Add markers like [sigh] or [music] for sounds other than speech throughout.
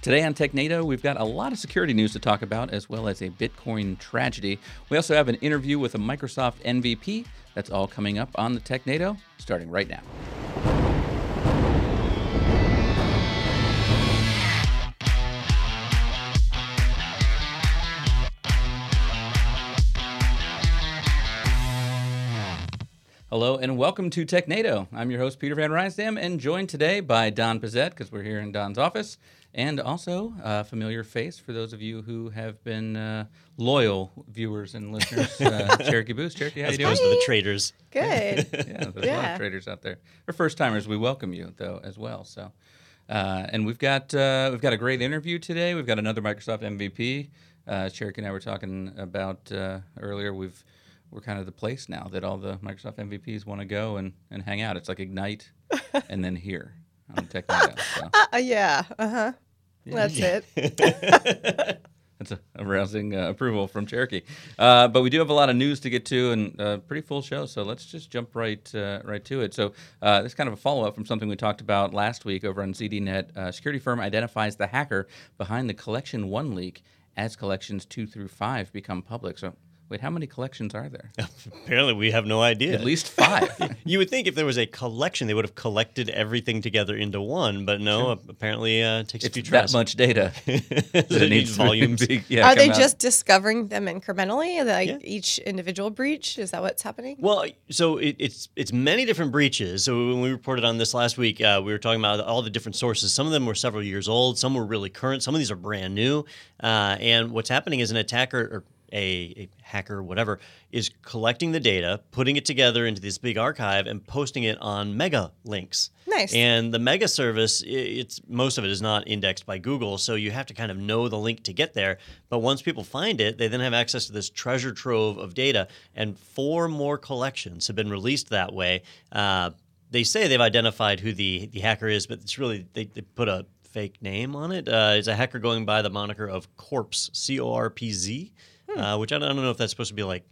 Today on TechNado, we've got a lot of security news to talk about, as well as a Bitcoin tragedy. We also have an interview with a Microsoft MVP. That's all coming up on the TechNado, starting right now. Hello and welcome to TechNado. I'm your host, Peter Van Rysdam, and joined today by Don Pezet, because we're here in Don's office, and also a familiar face for those of you who have been uh, loyal viewers and listeners, uh, [laughs] Cherokee Boose. Cherokee, how As you doing? As opposed to the traders. Good. [laughs] yeah, there's a lot of traders out there. For first timers, we welcome you though as well. So, uh, and we've got uh, we've got a great interview today. We've got another Microsoft MVP. Uh, Cherokee and I were talking about uh, earlier. We've we're kind of the place now that all the Microsoft MVPs want to go and, and hang out. It's like Ignite, [laughs] and then here on TechNado. So Uh, yeah. Uh huh. That's it. [laughs] that's a, a rousing uh, approval from Cherokee. Uh, but we do have a lot of news to get to and a pretty full show, so let's just jump right uh, right to it. So uh, this is kind of a follow up from something we talked about last week over on ZDNet. Uh, security firm identifies the hacker behind the Collection One leak as collections two through five become public. So wait, how many collections are there? [laughs] Apparently, we have no idea. At least five. [laughs] You would think if there was a collection, they would have collected everything together into one, but no. Apparently, uh, it takes a it's few that much data. [laughs] that that it needs volumes. be- yeah, Are they out. just discovering them incrementally, like Yeah. each individual breach? Is that what's happening? Well, so it, it's it's many different breaches. So when we reported on this last week, uh, we were talking about all the different sources. Some of them were several years old. Some were really current. Some of these are brand new. Uh, and what's happening is an attacker or a, a hacker, whatever, is collecting the data, putting it together into this big archive, and posting it on mega links. Nice. And the mega service, it's most of it is not indexed by Google, so you have to kind of know the link to get there. But once people find it, they then have access to this treasure trove of data. And four more collections have been released that way. Uh, they say they've identified who the the hacker is, but it's really they, they put a fake name on it. Uh, it's a hacker going by the moniker of Corpse, C O R P Z, uh, which I don't, I don't know if that's supposed to be like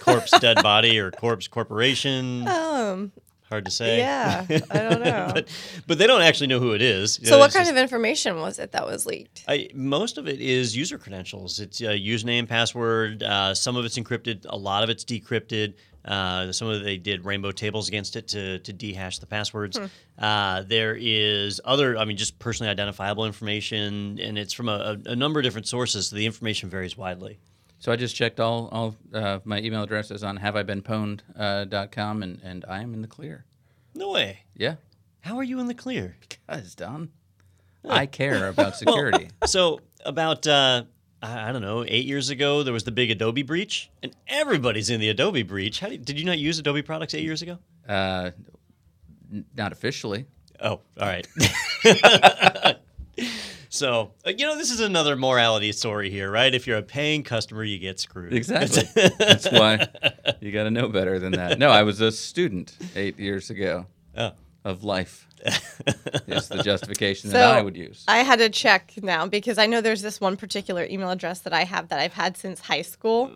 corpse [laughs] dead body or corpse corporation. Um. Hard to say. Yeah. I don't [laughs] know. but but they don't actually know who it is. so, what kind of information was it that was leaked? I, most of it is user credentials. It's uh, username, password. Uh, some of it's encrypted. A lot of it's decrypted. Uh, some of it they did rainbow tables against it to to dehash the passwords. Uh, there is other, I mean, just personally identifiable information, and it's from a, a, a number of different sources. So the information varies widely. So I just checked all all uh, my email addresses on haveibeenpwned.com uh, dot com, and and I am in the clear. No way. Yeah, How are you in the clear? because Don, I care [laughs] about security. So about uh, I I don't know, eight years ago, there was the big Adobe breach, and everybody's in the Adobe breach. How you, did you not use Adobe products eight years ago? uh, n- not officially. Oh, all right. [laughs] [laughs] so uh, you know, this is another morality story here, right? If you're a paying customer, you get screwed. Exactly. [laughs] That's why you got to know better than that. No, I was a student eight years ago Oh. of life. [laughs] is the justification So, that I would use. I had to check now because I know there's this one particular email address that I have that I've had since high school.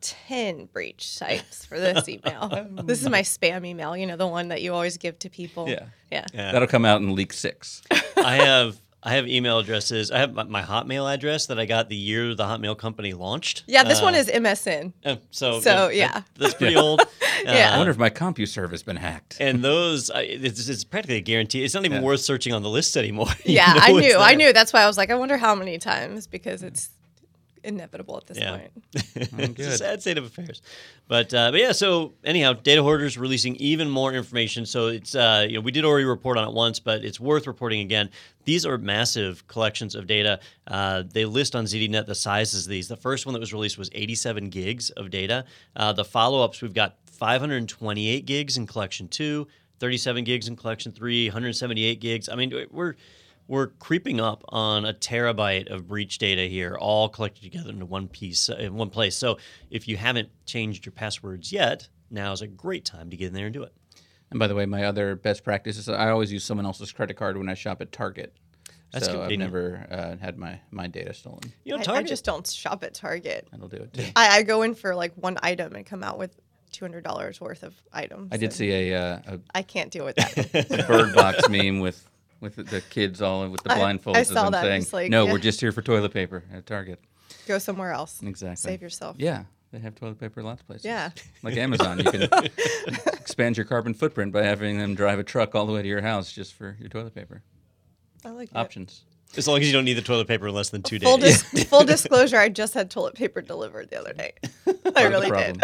10 breach types for this email. [laughs] this is my spam email, you know, the one that you always give to people. Yeah. Yeah. Yeah. That'll come out in leak six. I have I have email addresses. I have my, my Hotmail address that I got the year the Hotmail company launched. Yeah, this one Uh, is MSN. uh, so So, that- yeah. that's pretty [laughs] old. [laughs] Yeah. I Uh, wonder if my CompuServe has been hacked. and those, I, it's, it's practically a guarantee. It's not even Yeah. worth searching on the list anymore. [laughs] You Yeah, know I knew. I knew. That's why I was like, I wonder how many times because it's inevitable at this Yeah. point. [laughs] it's a sad state of affairs. But uh, but yeah, so anyhow, data hoarders releasing even more information. So it's uh, you know we did already report on it once, but it's worth reporting again. These are massive collections of data. Uh, they list on ZDNet the sizes of these. The first one that was released was 87 gigs of data. Uh, the follow ups we've got 528 gigs in collection two. 37 gigs in collection three, 178 gigs. I mean, we're we're creeping up on a terabyte of breach data here, all collected together into one piece uh, in one place. So if you haven't changed your passwords yet, now is a great time to get in there and do it. And by the way, my other best practice is I always use someone else's credit card when I shop at Target. That's so I've never uh, had my, my data stolen. You know, I, I just don't shop at Target. That'll do it too. I, I go in for like one item and come out with two hundred dollars worth of items. I did see a, uh, I can't deal with that. a [laughs] bird box meme with with the, the kids all with the blindfolds I of saw them that, saying, like, "No, yeah. we're just here for toilet paper at Target." Go somewhere else. Exactly. Save yourself. Yeah, they have toilet paper in lots of places. Yeah. [laughs] like Amazon, you can [laughs] expand your carbon footprint by having them drive a truck all the way to your house just for your toilet paper. I like it. Options. As long as you don't need the toilet paper in less than two Full, days. dis- full [laughs] disclosure, I just had toilet paper delivered the other day. I Part of really did.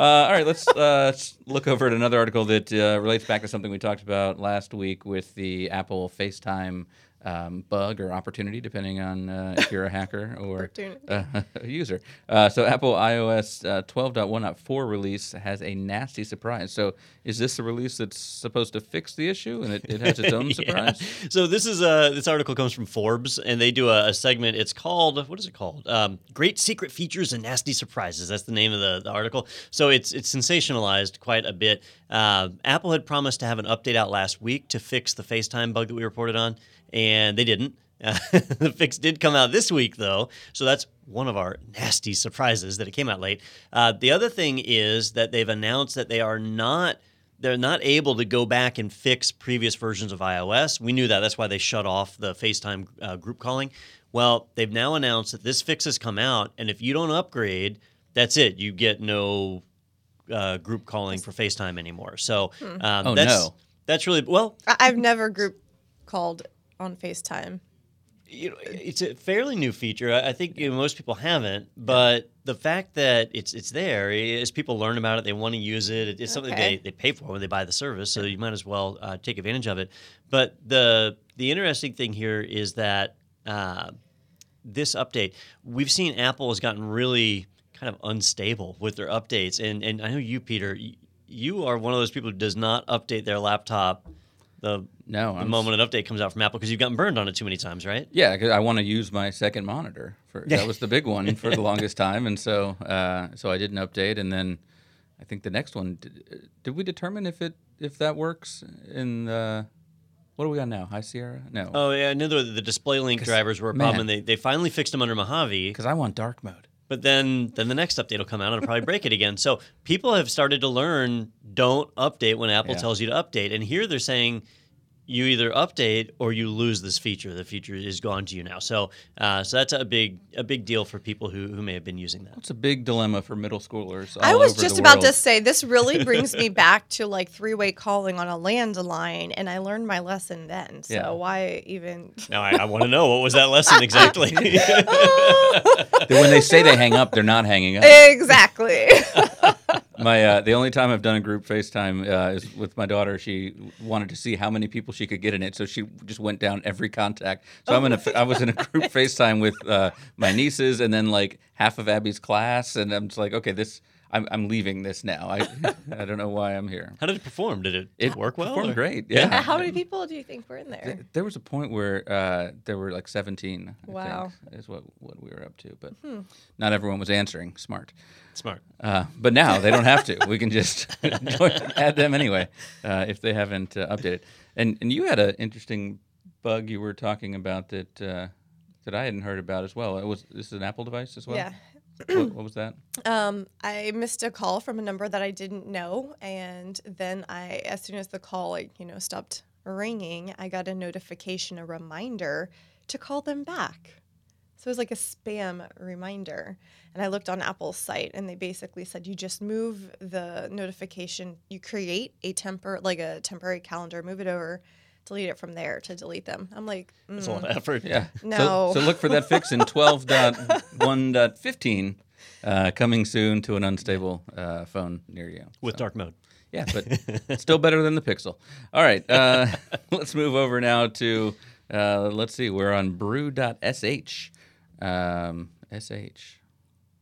Uh, all right, let's, uh, look over at another article that uh, relates back to something we talked about last week with the Apple FaceTime um, bug or opportunity, depending on uh, if you're a hacker [laughs] or uh, [laughs] a user. Uh, so, Apple iOS uh, 12.1.4 release has a nasty surprise. So, is this the release that's supposed to fix the issue and it, it has its own [laughs] Yeah. surprise? So this is uh this article comes from Forbes, and they do a, a segment. It's called what is it called? Um, Great secret features and nasty surprises. That's the name of the, the article. So it's it's sensationalized quite a bit. Uh, Apple had promised to have an update out last week to fix the FaceTime bug that we reported on, and they didn't. Uh, [laughs] the fix did come out this week, though, so that's one of our nasty surprises that it came out late. Uh, the other thing is that they've announced that they are not they're not able to go back and fix previous versions of iOS. We knew that. That's why they shut off the FaceTime uh, group calling. Well, they've now announced that this fix has come out, and if you don't upgrade, that's it. You get no uh, group calling for FaceTime anymore. So um, Oh, that's, no. That's really well. I- I've never group called on FaceTime. you know, it's a fairly new feature. I think you know, most people haven't, but the fact that it's it's there as people learn about it, they want to use it. It's something Okay. they, they pay for when they buy the service, so you might as well uh, take advantage of it. But the the interesting thing here is that uh, this update, we've seen Apple has gotten really kind of unstable with their updates, and and I know you, Peter, you are one of those people who does not update their laptop. The No, the moment an update comes out from Apple because you've gotten burned on it too many times, right? Yeah, 'cause I want to use my second monitor. For [laughs] that was the big one for the longest time, and so uh, so I did an update, and then I think the next one. Did, did we determine if it if that works in the what do we got now? High Sierra? No, Oh yeah, I knew the, the DisplayLink drivers were a problem, and they, they finally fixed them under Mojave. because I want dark mode. But then then the next update will come out and it'll probably break it again. So people have started to learn don't update when Apple Yeah. tells you to update. And here they're saying you either update or you lose this feature. The feature is gone to you now. So uh, so that's a big a big deal for people who, who may have been using that. It's a big dilemma for middle schoolers. I was over just the about world. to say this really [laughs] brings me back to like three way calling on a landline, and I learned my lesson then. So Yeah. why even? Now I, I want to know what was that lesson exactly. [laughs] [laughs] when they say they hang up, they're not hanging up. exactly. My uh, the only time I've done a group FaceTime uh, is with my daughter. She wanted to see how many people she could get in it, so she just went down every contact. So I'm in a I was in a [laughs] group FaceTime with uh, my nieces and then like half of Abby's class, and I'm just like, okay, this I'm, I'm leaving this now. I I don't know why I'm here. How did it perform? Did it, It work well? Performed or- great. Yeah. How many people do you think were in there? Th- There was a point where uh, there were like 17. I Wow. think, is what what we were up to, but not everyone was answering. Smart. Smart. Uh, but now they don't have to. We can just [laughs] join, add them anyway uh, if they haven't uh, updated. And and you had an interesting bug you were talking about that uh, that I hadn't heard about as well. It was this is an Apple device as well. Yeah. What, what was that? [clears throat] Um, I missed a call from a number that I didn't know, and then I, as soon as the call, like you know, stopped ringing, I got a notification, a reminder to call them back. So it was like a spam reminder, and I looked on Apple's site, and they basically said you just move the notification, you create a temper like a temporary calendar, move it over, delete it from there to delete them. I'm like, That's a mm, lot [laughs] of effort. Yeah. No. So, so look for that fix in [laughs] 12.1.15 uh, coming soon to an unstable uh, phone near you. With So- dark mode. Yeah, but [laughs] still better than the Pixel. All right, uh, let's move over now to uh, let's see. We're on brew.sh. Um, sh.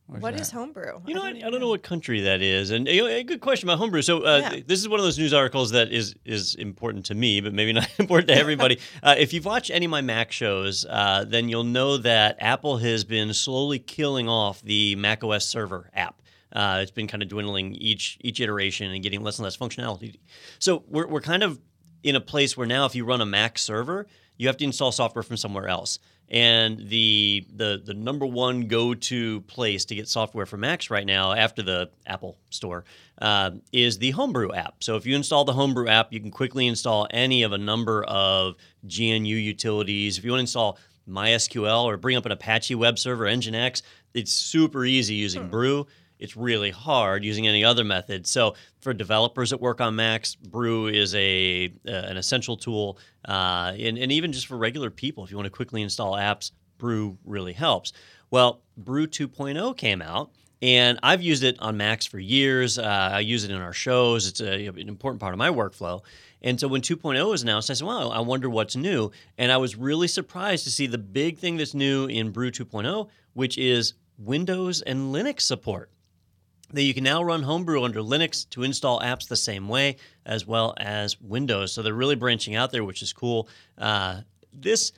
Where's what that? is homebrew? You know, I, don't I don't know what country that is, and you know, a good question about homebrew. So, uh, Yeah. this is one of those news articles that is is important to me, but maybe not [laughs] important to everybody. [laughs] uh, if you've watched any of my Mac shows, uh, then you'll know that Apple has been slowly killing off the Mac OS Server app. Uh, it's been kind of dwindling each each iteration and getting less and less functionality. So we're we're kind of in a place where now, if you run a Mac server, you have to install software from somewhere else. And the the the number one go to place to get software for Macs right now, after the Apple Store, uh, is the Homebrew app. So if you install the Homebrew app, you can quickly install any of a number of GNU utilities. If you want to install MySQL or bring up an Apache web server, Nginx, it's super easy using Brew. It's really hard using any other method. So for developers that work on Macs, Brew is a uh, an essential tool, uh, and, and even just for regular people, if you want to quickly install apps, Brew really helps. Well, Brew 2.0 came out. And I've used it on Macs for years. Uh, I use it in our shows. It's a, an important part of my workflow. And so when 2.0 was announced, I said, well, I wonder what's new. And I was really surprised to see the big thing that's new in Brew 2.0, which is Windows and Linux support that you can now run Homebrew under Linux to install apps the same way as well as Windows. So they're really branching out there, which is cool. Uh, this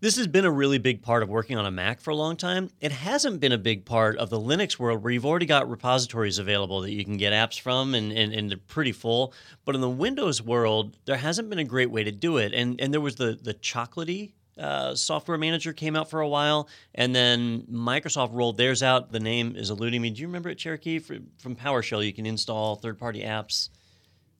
this has been a really big part of working on a Mac for a long time. It hasn't been a big part of the Linux world where you've already got repositories available that you can get apps from and, and, and they're pretty full. But in the Windows world, there hasn't been a great way to do it. And and there was the the chocolatey uh, software manager came out for a while, and then Microsoft rolled theirs out. The name is eluding me. Do you remember it, Cherokee? From, from PowerShell, you can install third-party apps.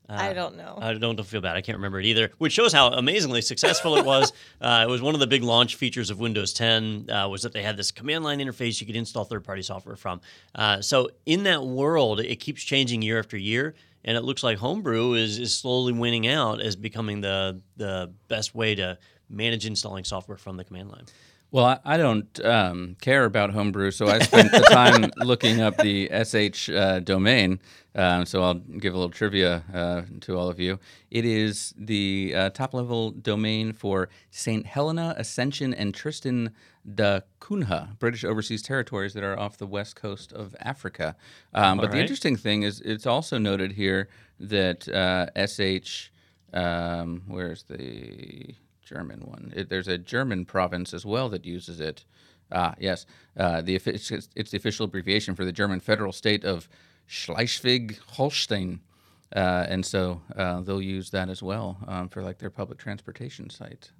Uh, I don't know. I don't, don't feel bad. I can't remember it either. Which shows how amazingly successful it was. [laughs] uh, it was one of the big launch features of Windows 10 uh, was that they had this command line interface you could install third-party software from. Uh, so in that world, it keeps changing year after year, and it looks like Homebrew is is slowly winning out as becoming the the best way to manage installing software from the command line. Well, I, I don't um, care about homebrew, so I spent the time [laughs] looking up the SH uh, domain. Um, so I'll give a little trivia uh, to all of you. It is the uh, top level domain for St. Helena, Ascension, and Tristan da Cunha, British overseas territories that are off the west coast of Africa. Um, but the interesting thing is, it's also noted here that uh, SH, um, where's the German one. It, there's a German province as well that uses it. Ah, yes. Uh, the it's, it's the official abbreviation for the German federal state of Schleswig-Holstein, uh, and so uh, they'll use that as well um, for like their public transportation site.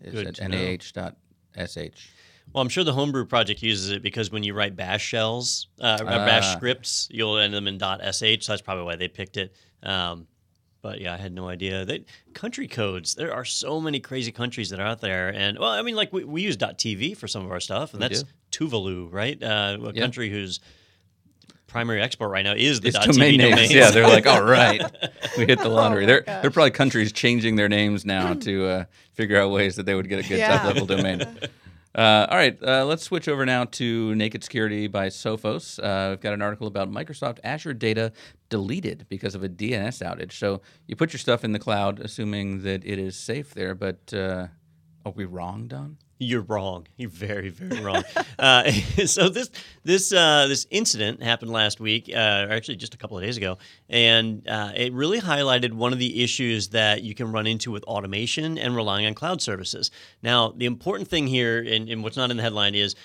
Is Good at nah.sh. Well, I'm sure the Homebrew project uses it because when you write Bash shells, uh, or Bash Ah. scripts, you'll end them in .sh. So that's probably why they picked it. Um, but yeah, I had no idea. They, country codes. There are so many crazy countries that are out there, and well, I mean, like we, we use .tv for some of our stuff, and We that's Tuvalu, right? Uh, a Yeah. country whose primary export right now is the It's .tv domain names. domains. Yeah, they're like, all right, [laughs] we hit the lottery. my they're gosh. they're probably countries changing their names now [clears throat] to uh, figure out ways that they would get a good Yeah. top level domain. [laughs] Uh, all right, uh, let's switch over now to Naked Security by Sophos. Uh, we've got an article about Microsoft Azure data deleted because of a DNS outage. So you put your stuff in the cloud, assuming that it is safe there, but uh, are we wrong, Don? You're wrong. You're very, very wrong. [laughs] uh, [laughs] so this this uh, this incident happened last week, uh, or actually just a couple of days ago, and uh, it really highlighted one of the issues that you can run into with automation and relying on cloud services. Now, the important thing here, and, and what's not in the headline, is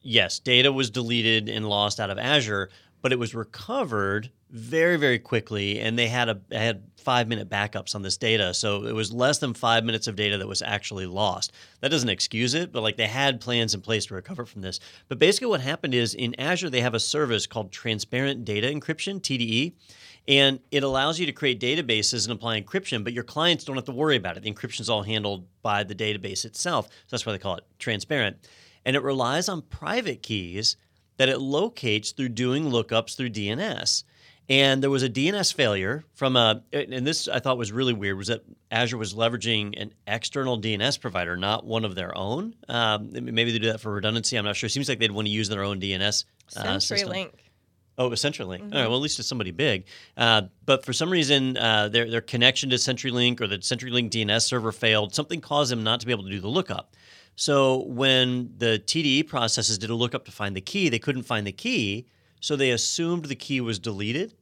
yes, data was deleted and lost out of Azure, but it was recovered very, very quickly, and they had a had five minute backups on this data, so it was less than five minutes of data that was actually lost. That doesn't excuse it, but like they had plans in place to recover from this. But basically, what happened is in Azure they have a service called Transparent Data Encryption (TDE). And it allows you to create databases and apply encryption, but your clients don't have to worry about it. The encryption is all handled by the database itself. So that's why they call it transparent. And it relies on private keys that it locates through doing lookups through DNS. And there was a DNS failure from a, and this I thought was really weird, was that Azure was leveraging an external DNS provider, not one of their own. Um, maybe they do that for redundancy. I'm not sure. It seems like they'd want to use their own DNS uh. CenturyLink. Oh, it was CenturyLink. All right, well, at least it's somebody big. Uh, but for some reason, uh, their their connection to CenturyLink or the CenturyLink DNS server failed. Something caused them not to be able to do the lookup. So when the TDE processes did a lookup to find the key, they couldn't find the key, so they assumed the key was deleted.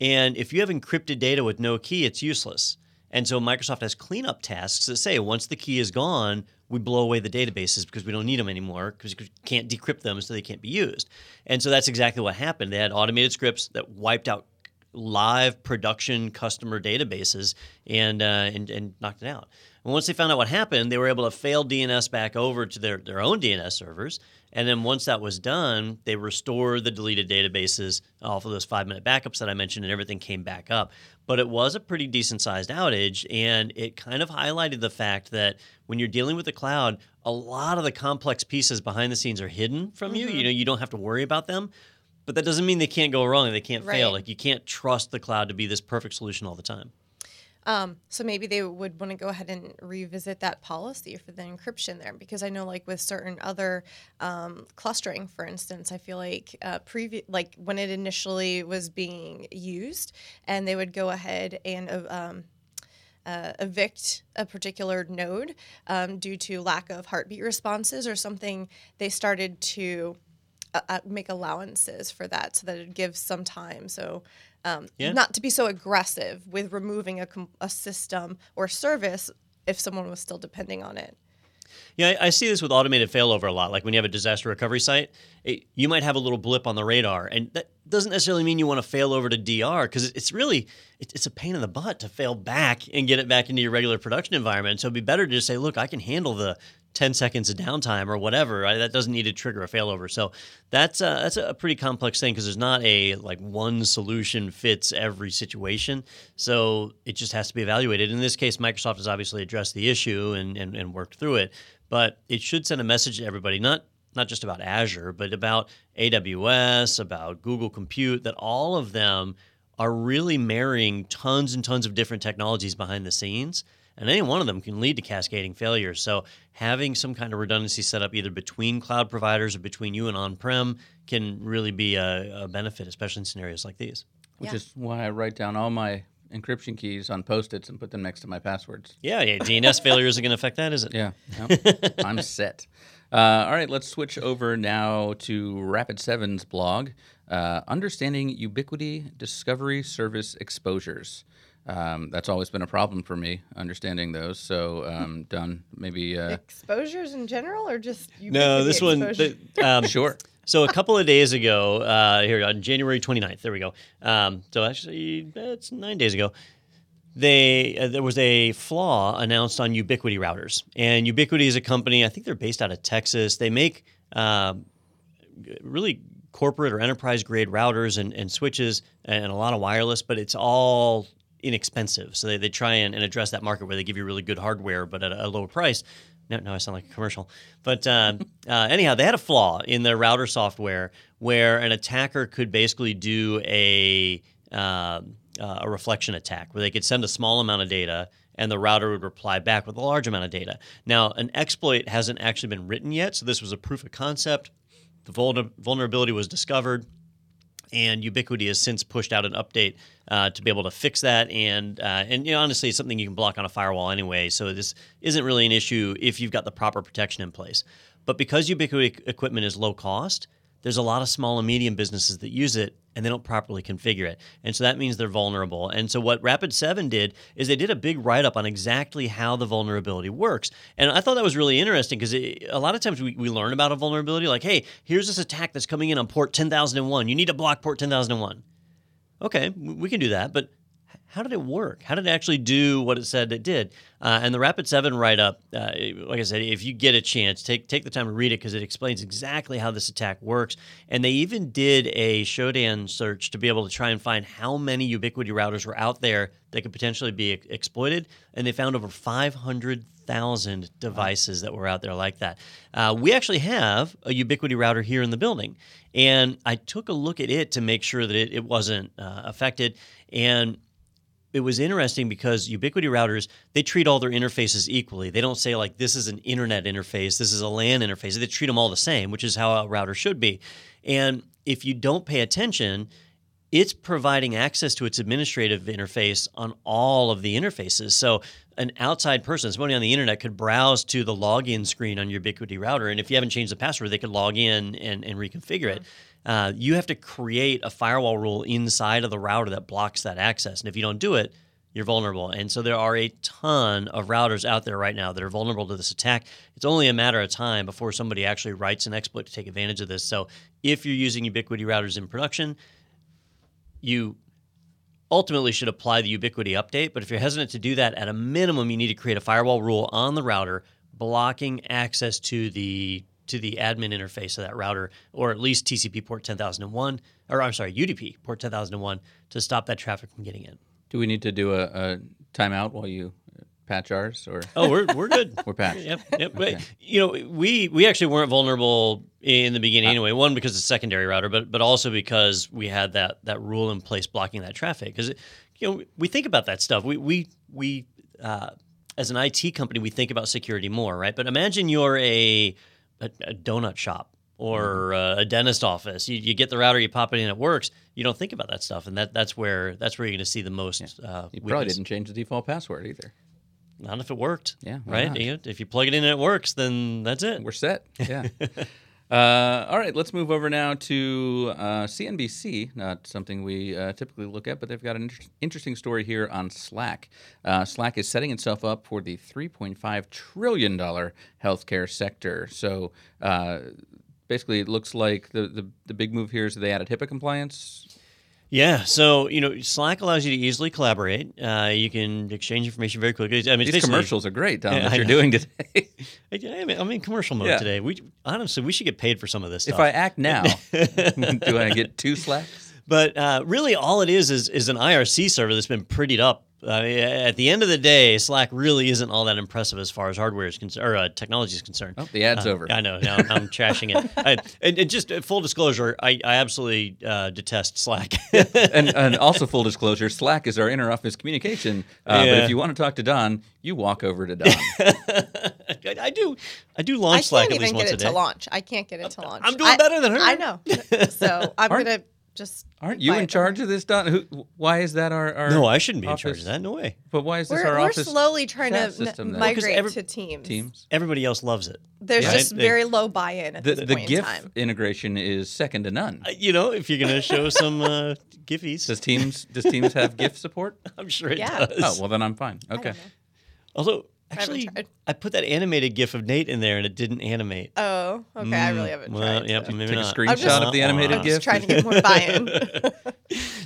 And if you have encrypted data with no key, it's useless. And so Microsoft has cleanup tasks that say once the key is gone, we blow away the databases because we don't need them anymore because you can't decrypt them so they can't be used. And so that's exactly what happened. They had automated scripts that wiped out live production customer databases and uh, and, and knocked it out. And once they found out what happened, they were able to fail DNS back over to their, their own DNS servers. And then once that was done, they restored the deleted databases off of those five minute backups that I mentioned, and everything came back up. But it was a pretty decent sized outage, and it kind of highlighted the fact that when you're dealing with the cloud, a lot of the complex pieces behind the scenes are hidden from you. You mm-hmm. know, you don't have to worry about them. But that doesn't mean they can't go wrong and they can't fail. Like you can't trust the cloud to be this perfect solution all the time. Um, so maybe they would want to go ahead and revisit that policy for the encryption there, because I know, like with certain other um, clustering, for instance, I feel like uh, like when it initially was being used, and they would go ahead and uh, um, uh, evict a particular node um, due to lack of heartbeat responses or something, they started to uh, make allowances for that so that it gives some time. So, um, Yeah. not to be so aggressive with removing a, com- a system or service if someone was still depending on it. Yeah, I I see this with automated failover a lot. Like when you have a disaster recovery site, it, you might have a little blip on the radar, and that doesn't necessarily mean you want to fail over to DR because it's really it, it's a pain in the butt to fail back and get it back into your regular production environment. So it'd be better to just say, look, I can handle the 10 seconds of downtime or whatever. Right? That doesn't need to trigger a failover. So that's uh, that's a pretty complex thing because there's not a like one solution fits every situation. So it just has to be evaluated. In this case, Microsoft has obviously addressed the issue and, and, and worked through it, but it should send a message to everybody, not not just about Azure, but about AWS, about Google Compute, that all of them are really marrying tons and tons of different technologies behind the scenes. And any one of them can lead to cascading failures. So having some kind of redundancy set up either between cloud providers or between you and on-prem can really be a, a benefit, especially in scenarios like these. Which Yeah. is why I write down all my encryption keys on post-its and put them next to my passwords. Yeah, yeah. DNS [laughs] failure isn't going to affect that, is it? Yeah, [laughs] Yep. I'm set. Uh, all right, let's switch over now to Rapid7's blog, uh, Understanding Ubiquiti Discovery Service Exposures. Um, that's always been a problem for me, understanding those. So, um, Don, maybe. Uh, Exposures in general, or just No, this one. the- um, [laughs] sure. So a couple of days ago, uh, here on January 29th, there we go. Um, so actually, that's nine days ago. They uh, there was a flaw announced on Ubiquiti routers, and Ubiquiti is a company. I think they're based out of Texas. They make um, really corporate or enterprise grade routers and, and switches and a lot of wireless, but it's all inexpensive. So they, they try and, and address that market where they give you really good hardware, but at a, a lower price. No, no, I sound like a commercial. But um, [laughs] uh, anyhow, they had a flaw in their router software where an attacker could basically do a um, uh, a reflection attack where they could send a small amount of data and the router would reply back with a large amount of data. Now, an exploit hasn't actually been written yet, so this was a proof of concept. The vulner- vulnerability was discovered, and Ubiquiti has since pushed out an update uh, to be able to fix that. And uh, and you know, honestly, it's something you can block on a firewall anyway, so this isn't really an issue if you've got the proper protection in place. But because Ubiquiti equipment is low cost, there's a lot of small and medium businesses that use it and they don't properly configure it. And so that means they're vulnerable. And so what Rapid7 did is they did a big write up on exactly how the vulnerability works. And I thought that was really interesting because a lot of times we, we learn about a vulnerability like, hey, here's this attack that's coming in on port 10001. You need to block port 10001. Okay, we can do that, but how did it work? How did it actually do what it said it did? Uh, and the Rapid7 write up, uh, like I said, if you get a chance, take take the time to read it because it explains exactly how this attack works. And they even did a Shodan search to be able to try and find how many Ubiquiti routers were out there that could potentially be ex- exploited. And they found over 500,000 devices that were out there like that. Uh, we actually have a Ubiquiti router here in the building. And I took a look at it to make sure that it, it wasn't uh, affected. And it was interesting because Ubiquiti routers they treat all their interfaces equally. They don't say like this is an internet interface, this is a LAN interface. They treat them all the same, which is how a router should be. And if you don't pay attention, it's providing access to its administrative interface on all of the interfaces. So an outside person, somebody on the internet, could browse to the login screen on your Ubiquiti router, and if you haven't changed the password, they could log in and, and reconfigure it. Uh, you have to create a firewall rule inside of the router that blocks that access, and if you don't do it, you're vulnerable. And so there are a ton of routers out there right now that are vulnerable to this attack. It's only a matter of time before somebody actually writes an exploit to take advantage of this. So if you're using Ubiquiti routers in production, you ultimately should apply the Ubiquiti update. But if you're hesitant to do that, at a minimum, you need to create a firewall rule on the router blocking access to the to the admin interface of that router, or at least TCP port 10001, or I'm sorry, UDP port 10001 to stop that traffic from getting in. Do we need to do a, a timeout while you patch ours, or Oh, we're we're good. [laughs] we're patched? Yep, yep. But you know, we we actually weren't vulnerable in the beginning anyway. One because it's a secondary router, but but also because we had that that rule in place blocking that traffic. Because you know, we think about that stuff. We we we uh, as an IT company, we think about security more, right? But imagine you're a a, a donut shop or uh, a dentist office. You, you get the router, you pop it in, it works. You don't think about that stuff, and that that's where that's where you're going to see the most. Uh, You probably weakness. didn't change the default password either. Not if it worked. Yeah, right. not? If you plug it in and it works, then that's it. We're set. Yeah. [laughs] uh, all right, let's move over now to uh, CNBC. Not something we uh, typically look at, but they've got an inter- interesting story here on Slack. Uh, Slack is setting itself up for the $3.5 trillion healthcare sector. So uh, basically, it looks like the, the, the big move here is they added HIPAA compliance. Yeah, so you know, Slack allows you to easily collaborate. Uh, you can exchange information very quickly. I mean, These commercials are great, Tom, Yeah, that I you're know. doing today. [laughs] I'm in commercial mode Yeah. today. We honestly, we should get paid for some of this stuff. if I act now, [laughs] do I get two Slacks? [laughs] But uh, really, all it is is is an IRC server that's been prettied up. Uh, at the end of the day, Slack really isn't all that impressive as far as hardware is concerned or uh, technology is concerned. Oh, the ad's Uh, over. I know. Now I'm, I'm trashing it. [laughs] I, and, and just uh, full disclosure, I, I absolutely uh, detest Slack. [laughs] and, and also full disclosure, Slack is our inter-office communication. Uh, But if you want to talk to Don, you walk over to Don. [laughs] I, I do. I do I launch Slack can't at least even once get it to launch. I can't get it to launch. I'm doing I- better than her. I know. So I'm Aren't- gonna just. Aren't you in it. charge of this, Don? Who, why is that our, our No, I shouldn't be in charge of that. No way. But why is this We're, our we're office slowly trying to system n- then? Well, 'cause migrate every- to Teams. teams? Everybody else loves it. There's Right? just They- very low buy-in at The, this the point GIF in time. integration is second to none. Uh, You know, if you're going to show some uh, giffies, Does Teams does Teams have [laughs] GIF support? I'm sure it Yeah. does. Oh well, then I'm fine. I Okay. don't know. Although, haven't actually, tried. I put that animated GIF of Nate in there and it didn't animate. Oh, okay. I really haven't Mm, well, tried. yep, so. maybe Take a not. screenshot just- of the animated I'm GIF. just trying to get more [laughs] buy-in. [laughs]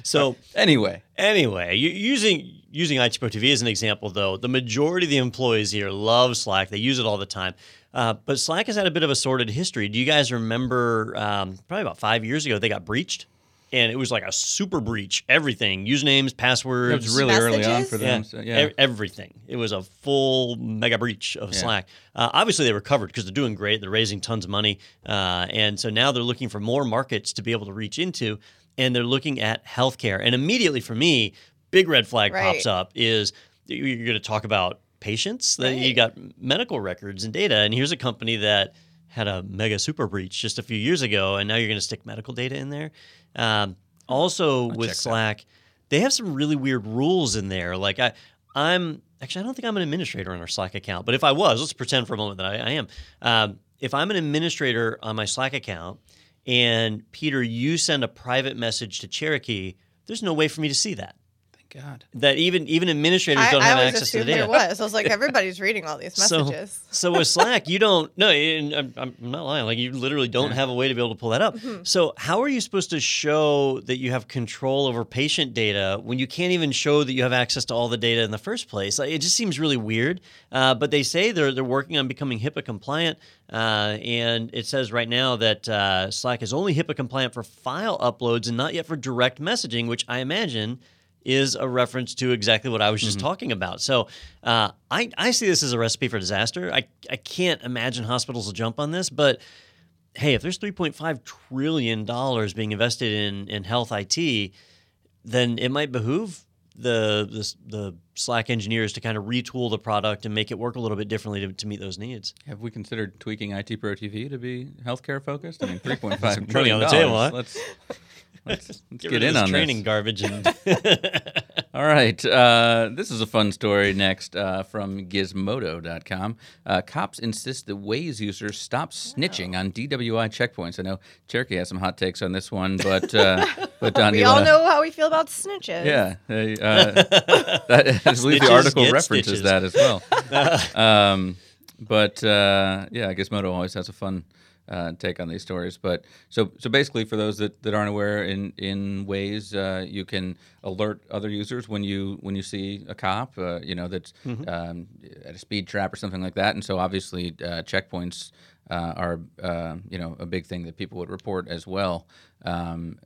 So, Anyway, anyway, you, using using IT Pro TV as an example, though, the majority of the employees here love Slack. They use it all the time. Uh, but Slack has had a bit of a sordid history. Do you guys remember? Um, probably about five years ago, they got breached, and it was like a super breach. Everything, usernames, passwords. it passwords, was really early on for them. Yeah, so, yeah. e- everything. It was a full mega breach of Yeah. Slack. Uh, obviously, they recovered because they're doing great. They're raising tons of money, uh, and so now they're looking for more markets to be able to reach into, and they're looking at healthcare. And immediately for me, big red flag Right. pops up is you- you're going to talk about patients that you got medical records and data, and here's a company that had a mega super breach just a few years ago, and now you're going to stick medical data in there. Um, also with check that. Slack, they have some really weird rules in there. Like I, I'm actually I don't think I'm an administrator on our Slack account, but if I was, let's pretend for a moment that I, I am. Um, if I'm an administrator on my Slack account, and Peter, you send a private message to Cherokee, there's no way for me to see that. Thank God. That even even administrators I, don't I have access to the assumed data. there was. I was like, [laughs] everybody's reading all these messages. So with [laughs] Slack, you don't. No, and I'm, I'm not lying. Like you literally don't have a way to be able to pull that up. Mm-hmm. So how are you supposed to show that you have control over patient data when you can't even show that you have access to all the data in the first place? Like, it just seems really weird. Uh, but they say they're they're working on becoming HIPAA compliant, uh, and it says right now that uh, Slack is only HIPAA compliant for file uploads and not yet for direct messaging, which I imagine is a reference to exactly what I was just talking about. So uh, I, I see this as a recipe for disaster. I, I can't imagine hospitals will jump on this, but hey, if there's $3.5 trillion being invested in, in health IT, then it might behoove the, the, the Slack engineers to kind of retool the product and make it work a little bit differently to, to meet those needs. Have we considered tweaking IT Pro TV to be healthcare focused? I mean, [laughs] three point Some five money trillion on the table, huh? Let's let's, [laughs] let's Get, get, rid in of this on training this. garbage and [laughs] [laughs] All right. Uh, this is a fun story next uh, from Gizmodo.com. Uh, cops insist that Waze users stop snitching on DWI checkpoints. I know Cherokee has some hot takes on this one, but uh, but Don, do we you all wanna- know how we feel about snitches. Yeah, they, uh, that, I believe the article references stitches. that as well. um, but uh, yeah, Gizmodo always has a fun uh, take on these stories. But so so basically, for those that, that aren't aware, in in Waze uh, you can alert other users when you when you see a cop, uh, you know that's um, at a speed trap or something like that. And so obviously, uh, checkpoints uh, are uh, you know a big thing that people would report as well. Um,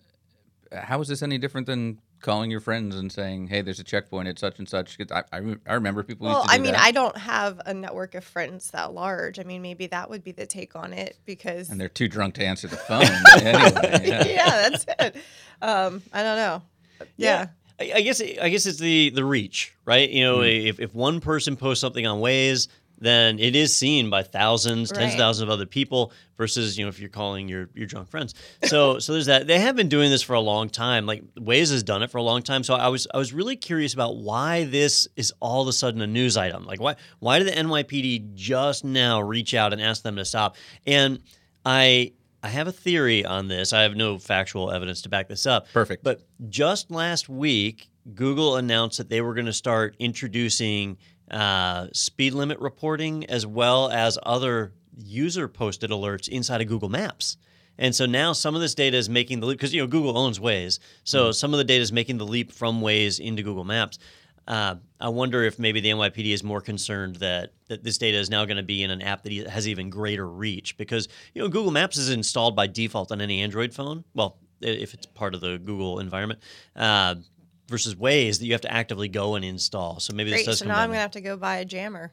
how is this any different than calling your friends and saying, "Hey, there's a checkpoint at such and such." I, I, I remember people. Well, used to do I mean, that, I don't have a network of friends that large. I mean, maybe that would be the take on it because and they're too drunk to answer the phone. [laughs] [laughs] anyway, yeah. [laughs] yeah. that's it. Um, I don't know. Yeah. I, I guess I guess it's the the reach, right? You know, Mm-hmm. if if one person posts something on Waze, then it is seen by thousands, tens of thousands of other people. Versus, you know, if you're calling your your drunk friends. So [laughs] so there's that. They have been doing this for a long time. Like Waze has done it for a long time. So I was I was really curious about why this is all of a sudden a news item. Like why why did the NYPD just now reach out and ask them to stop? And I I have a theory on this. I have no factual evidence to back this up. Perfect. But just last week, Google announced that they were going to start introducing uh, speed limit reporting as well as other user posted alerts inside of Google Maps. And so now some of this data is making the leap because you know Google owns Waze, so some of the data is making the leap from Waze into Google Maps. Uh, I wonder if maybe the NYPD is more concerned that that this data is now going to be in an app that has even greater reach because you know Google Maps is installed by default on any Android phone. Well, if it's part of the Google environment. Uh, versus Waze that you have to actively go and install. So maybe this Great. does So come now down I'm gonna have to go buy a jammer.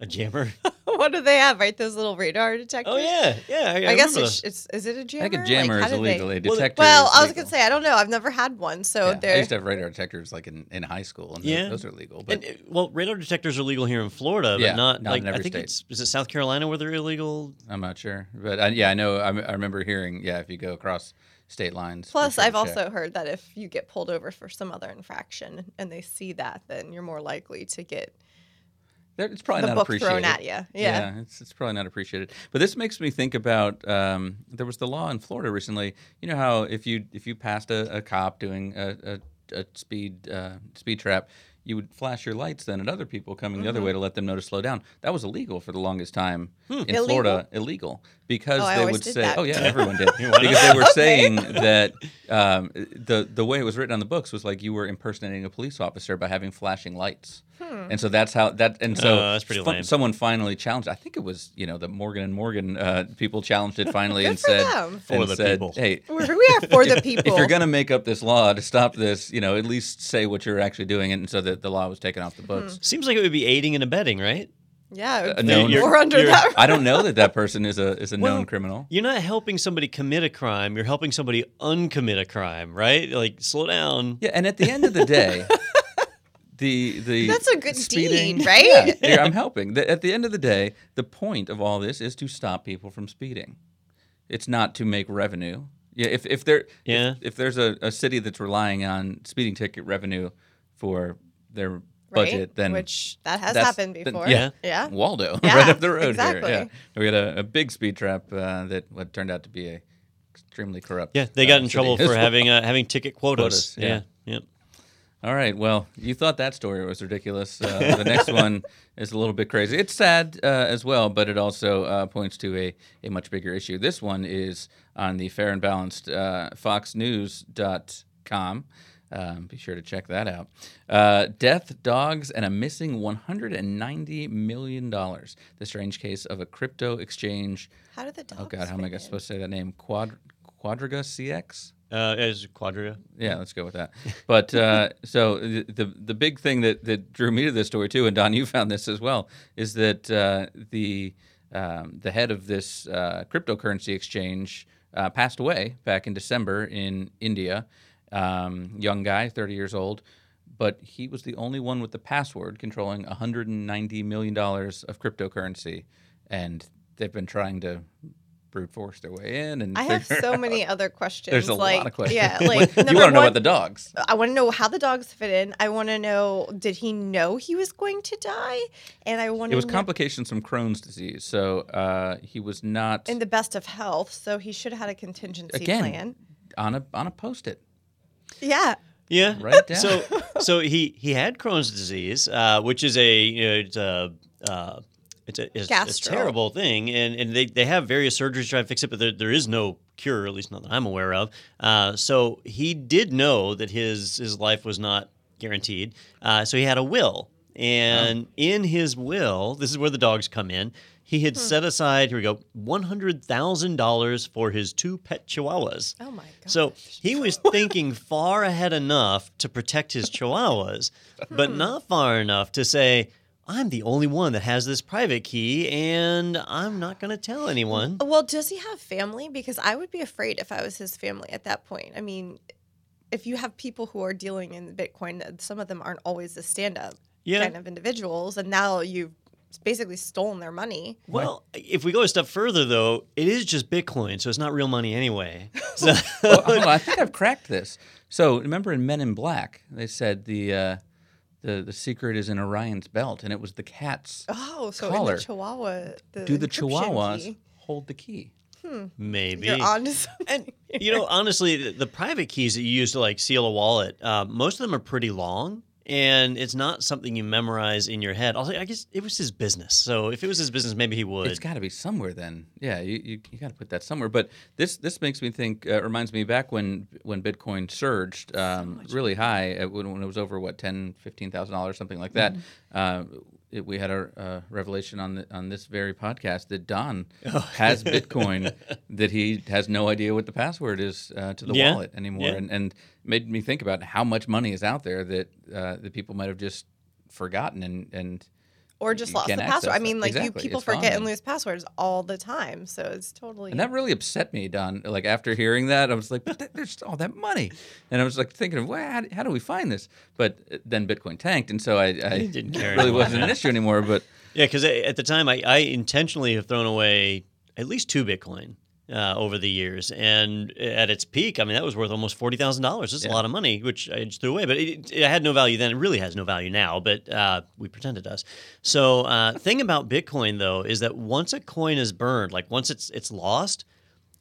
a jammer. [laughs] what do they have? Right, those little radar detectors. oh yeah, yeah. I, I, guess it's, it's is it a jammer? think a jammer Like, is how do they- illegal. A Well, detector. Well, is I was legal. gonna say I don't know. I've never had one, so Yeah, I they're used to have radar detectors like in, in high school, and Yeah. those are legal. But And, uh, well, radar detectors are legal here in Florida, but Yeah, not, not like in every I think state. it's is it South Carolina where they're illegal? I'm not sure. But uh, yeah, I know. I, I remember hearing. Yeah, if you go across state lines. Plus, sure I've also heard that if you get pulled over for some other infraction and they see that, then you're more likely to get It's probably the not book appreciated. thrown at you. Yeah. it's, it's probably not appreciated. But this makes me think about um, there was the law in Florida recently. You know how if you if you passed a, a cop doing a, a, a speed uh, speed trap, you would flash your lights then at other people coming the other Mm-hmm. way to let them know to slow down. That was illegal for the longest time in Illegal? Florida. Illegal because Oh, they always would did say, that. "Oh yeah, [laughs] everyone did," [laughs] because they were [laughs] saying that um, the the way it was written on the books was like you were impersonating a police officer by having flashing lights. Hmm. And so that's how that and so Oh, that's pretty fun- lame. someone finally challenged. I think it was you know the Morgan and Morgan uh, people challenged it finally and for said them. For and the said, people. Hey, We're- we are for the people. if you're gonna make up this law to stop this, you know at least say what you're actually doing, and so that the law was taken off the books. Seems like it would be aiding and abetting, right? Yeah, it would be known- more under you're- that. [laughs] I don't know that that person is a is a Well, known criminal. You're not helping somebody commit a crime. You're helping somebody uncommit a crime, right? Like, slow down. Yeah, and at the end of the day. [laughs] The, the That's a good speeding, deed, right? Yeah, here, I'm [laughs] helping. The, at the end of the day, the point of all this is to stop people from speeding. It's not to make revenue. Yeah, if if there Yeah. if, if there's a, a city that's relying on speeding ticket revenue for their Right? budget, then Which that has that's- happened then- before. yeah, Yeah. Waldo, [laughs] Yeah, right up the road exactly. here. Yeah, we had a, a big speed trap uh, that what turned out to be a extremely corrupt. Yeah, they uh, got in trouble for well. having uh, having ticket quotas. Quotas, yeah. yeah. All right. Well, you thought that story was ridiculous. Uh, the next [laughs] one is a little bit crazy. It's sad uh, as well, but it also uh, points to a, a much bigger issue. This one is on the fair and balanced uh, foxnews.com. Um, be sure to check that out. Uh, death, dogs, and a missing $190 million. The strange case of a crypto exchange. How did the dog? Oh, God, how am I supposed to say that name? Quad, Quadriga CX? Uh, as Quadria. Yeah, let's go with that. But uh, [laughs] so the, the the big thing that, that drew me to this story too, and Don, you found this as well, is that uh, the um, the head of this uh, cryptocurrency exchange uh, passed away back in December in India. Um, young guy, thirty years old, but he was the only one with the password controlling 190 million dollars of cryptocurrency, and they've been trying to brute force their way in. And I have so [laughs] out- many other questions. There's a like, lot of questions. Yeah, [laughs] like you want to know one, about the dogs? I want to know how the dogs fit in. I want to know did he know he was going to die? And I want It was know complications from Crohn's disease, so uh, he was not in the best of health, so he should have had a contingency again plan. on a on a post-it. Yeah. Yeah. Right. down. So [laughs] so he he had Crohn's disease, uh, which is a you know, it's a uh, it's a, it's a terrible thing, and, and they, they have various surgeries to try to fix it, but there, there is no cure, at least not that I'm aware of. Uh, so he did know that his his life was not guaranteed. Uh, so he had a will, and in his will, this is where the dogs come in. He had hmm. set aside here we go one hundred thousand dollars for his two pet chihuahuas. Oh my god. So he was [laughs] thinking far ahead enough to protect his chihuahuas, but hmm. not far enough to say, I'm the only one that has this private key and I'm not going to tell anyone. Well, does he have family? Because I would be afraid if I was his family at that point. I mean, if you have people who are dealing in Bitcoin, some of them aren't always the stand up Yeah. kind of individuals. And now you've basically stolen their money. Well, if we go a step further, though, it is just Bitcoin, so it's not real money anyway. [laughs] So, well, [laughs] on, I think I've cracked this. So remember in Men in Black, they said the uh, the the secret is in Orion's belt, and it was the cat's. Oh, so Collar. in the Chihuahua, the Do the Chihuahuas key. hold the key? maybe. You're on to something. And you know, honestly, the, the private keys that you use to like seal a wallet, uh, most of them are pretty long, and it's not something you memorize in your head. Also, I guess it was his business, so if it was his business, maybe he would. It's got to be somewhere then. Yeah, you, you, you got to put that somewhere. But this this makes me think. Uh, reminds me back when when Bitcoin surged um, really high uh, when, when it was over what ten fifteen thousand dollars something like that. Uh, it, we had a uh, revelation on the, on this very podcast that Don [laughs] has Bitcoin that he has no idea what the password is uh, to the Yeah, wallet anymore, yeah. and, and made me think about how much money is out there that uh, that people might have just forgotten. And and or just lost the can't password. I mean, it. like you people it's forget gone. and lose passwords all the time. So it's totally. And that really upset me, Don. Like after hearing that, I was like, "But th- there's all that money," and I was like thinking of, well, how, do- how do we find this? But uh, then Bitcoin tanked, and so I, I didn't care really anymore, wasn't an issue anymore. But [laughs] Yeah, because at the time, I, I intentionally have thrown away at least two Bitcoin uh, over the years, and at its peak, I mean, that was worth almost forty thousand dollars. That's a lot of money, which I just threw away. But it, it had no value then. It really has no value now, but uh, we pretend it does. So, uh, [laughs] thing about Bitcoin though is that once a coin is burned, like once it's it's lost,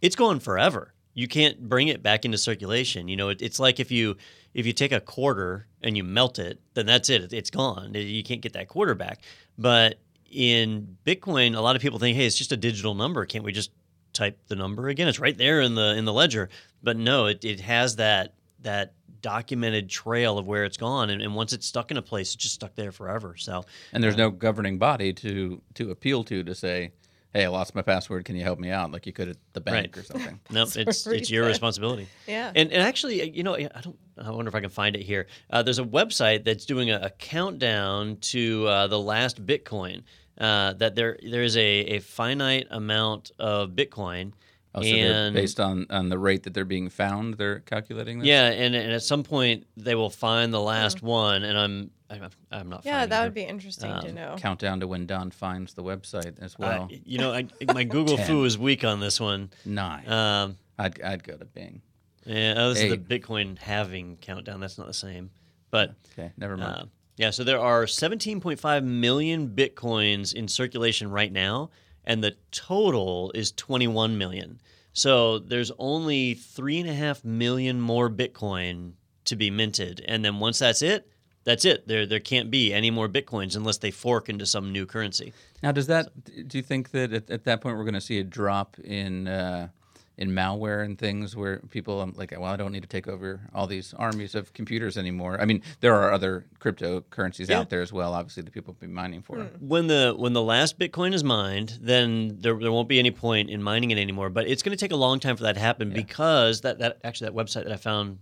it's gone forever. You can't bring it back into circulation. You know, it, it's like if you if you take a quarter and you melt it, then that's it. It's gone. You can't get that quarter back. But in Bitcoin, a lot of people think, hey, it's just a digital number. Can't we just type the number again? It's right there in the in the ledger. But no, it, it has that that documented trail of where it's gone. And, and once it's stuck in a place, it's just stuck there forever. So and there's no governing body to to appeal to to say, "Hey, I lost my password. Can you help me out?" Like you could at the bank Right. or something. [laughs] no, it's it's your responsibility. Yeah. And, and actually, you know, I don't. I wonder if I can find it here. Uh, there's a website that's doing a, a countdown to uh, the last Bitcoin. Uh, that there there is a, a finite amount of Bitcoin. Oh, so they're and based on on the rate that they're being found, they're calculating this. yeah, and, and at some point they will find the last one, and I'm I'm, I'm not. yeah, finding that her. would be interesting to Um, know. Countdown to when Don finds the website as well. I- you know, I, my Google [laughs] fu is weak on this one. Nine. Um, I'd I'd go to Bing. yeah, oh, this is Eight. the Bitcoin halving countdown. That's not the same, but Okay, never mind. Uh, yeah, so there are 17.5 million bitcoins in circulation right now, and the total is 21 million. So there's only three and a half million more Bitcoin to be minted, and then once that's it, that's it. There there can't be any more bitcoins unless they fork into some new currency. Now, does that? Do you think that at, at that point we're going to see a drop in uh, in malware and things where people um, like, well, I don't need to take over all these armies of computers anymore. I mean, there are other cryptocurrencies Yeah. out there as well, obviously, that people be mining for. When the when the last Bitcoin is mined, then there, there won't be any point in mining it anymore. But it's going to take a long time for that to happen because that, that actually that website that I found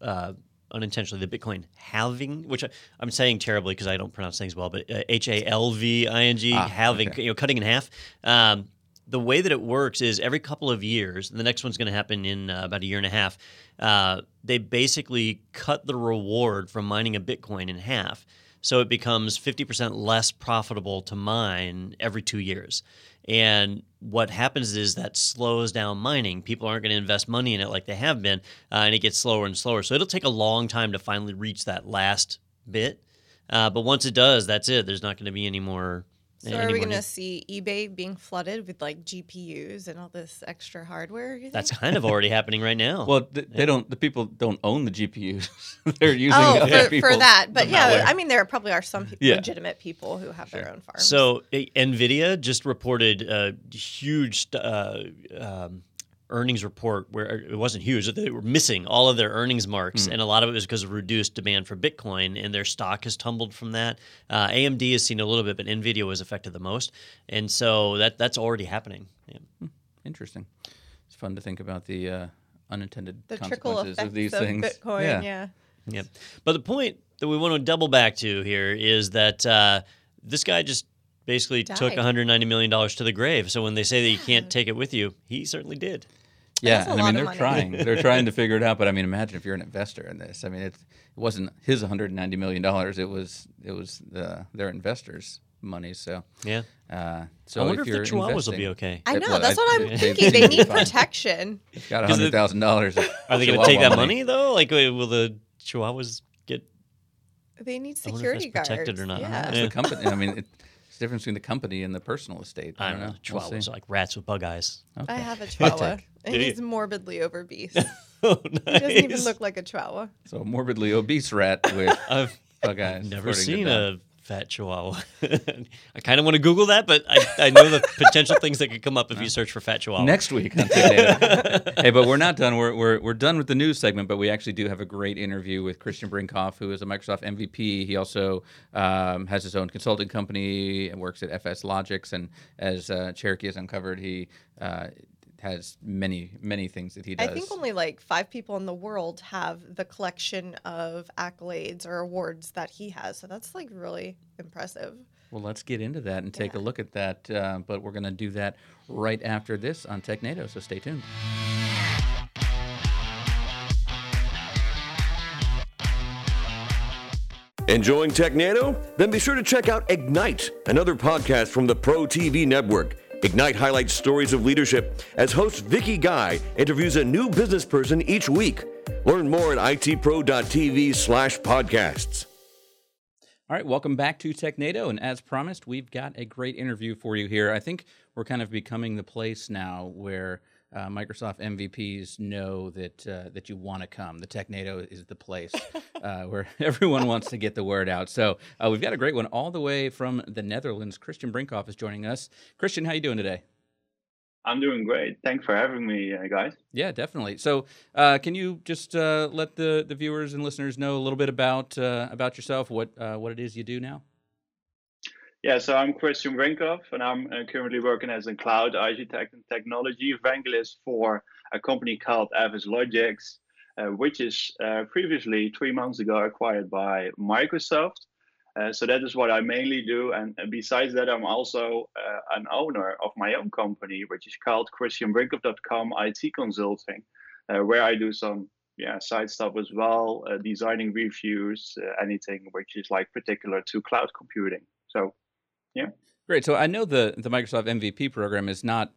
uh, unintentionally, the Bitcoin halving, which I, I'm saying terribly because I don't pronounce things well, but uh, H A L V I N G Ah, halving, okay. you know, cutting in half. Um, the way that it works is every couple of years, the next one's going to happen in uh, about a year and a half. Uh, they basically cut the reward from mining a Bitcoin in half. So it becomes 50% less profitable to mine every two years. And what happens is that slows down mining. People aren't going to invest money in it like they have been, uh, and it gets slower and slower. So it'll take a long time to finally reach that last bit. Uh, but once it does, that's it. There's not going to be any more So are we going to see eBay being flooded with like GPUs and all this extra hardware? you That's kind of already happening right now. Well, th- they don't. The people don't own the GPUs. [laughs] They're using Oh, other for, for that. But yeah, malware. I mean, there probably are some people, Yeah. legitimate people who have their own farms. So eh, Nvidia just reported a huge uh, um, earnings report where it wasn't huge; they were missing all of their earnings marks, Hmm. and a lot of it was because of reduced demand for Bitcoin, and their stock has tumbled from that. Uh, AMD has seen a little bit, but Nvidia was affected the most, and so that that's already happening. Yeah. Interesting. It's fun to think about the uh, unintended the trickle consequences effects of these of things. Bitcoin, yeah. yeah. Yep. But the point that we want to double back to here is that uh, this guy just basically took 190 million dollars to the grave. So when they say that you can't take it with you, he certainly did. Yeah, a and I mean they're money. trying. They're trying to figure it out. But I mean, imagine if you're an investor in this. I mean, it's, it wasn't his 190 million dollars. It was it was the their investors' money. So, Yeah. uh, so I wonder if, you're the chihuahuas will be okay. I know. well, that's I- what I'm they- thinking. they They need need protection. It's got Because the- hundred thousand dollars. Are they going to take that money though? Like, wait, will the chihuahuas get? They need I wonder if security guards. protected or not. Yeah. It's the company. I mean, it, it's the difference between the company and the personal estate. I don't know. We'll are like rats with bug eyes. I have a High chihuahua, and he's morbidly obese. [laughs] [laughs] oh, He doesn't even look like a chihuahua. So a morbidly obese rat with [laughs] I've bug eyes. never seen a fat chihuahua. [laughs] I kind of want to Google that, but I, I know the potential things that could come up if you search for fat chihuahua. Next week on TechNado. hey, but we're not done. We're, we're, we're done with the news segment, but we actually do have a great interview with Christiaan Brinkhoff, who is a Microsoft MVP. He also um, has his own consulting company and works at FSLogix. And as uh, Cherokee has uncovered, he uh, has many, many things that he does. I think only like five people in the world have the collection of accolades or awards that he has. So that's like really impressive. Well, let's get into that and take a look at that. Uh, but we're going to do that right after this on TechNado, so stay tuned. Enjoying TechNado? Then be sure to check out Ignite, another podcast from the Pro TV network. Ignite highlights stories of leadership as host Vicky Guy interviews a new business person each week. Learn more at itpro.tv slash podcasts. All right, welcome back to TechNado. And as promised, we've got a great interview for you here. I think we're kind of becoming the place now where uh, Microsoft MVPs know that uh, that you want to come. The TechNado is the place [laughs] uh, where [laughs] everyone wants to get the word out. So uh, we've got a great one all the way from the Netherlands. Christiaan Brinkhoff is joining us. Christian, how you doing today? I'm doing great. Thanks for having me, uh, guys. Yeah, definitely. So, uh, can you just uh, let the, the viewers and listeners know a little bit about uh, about yourself, what uh, what it is you do now? Yeah, so I'm Christiaan Brinkhoff, and I'm uh, currently working as a cloud architect and technology evangelist for a company called FSLogix, uh, which is uh, previously three months ago acquired by Microsoft. Uh, so that is what I mainly do, and, and besides that, I'm also uh, an owner of my own company, which is called ChristiaanBrinkhoff.com IT Consulting, uh, where I do some yeah side stuff as well, uh, designing reviews, uh, anything which is like particular to cloud computing. So Great. So I know the the Microsoft MVP program is not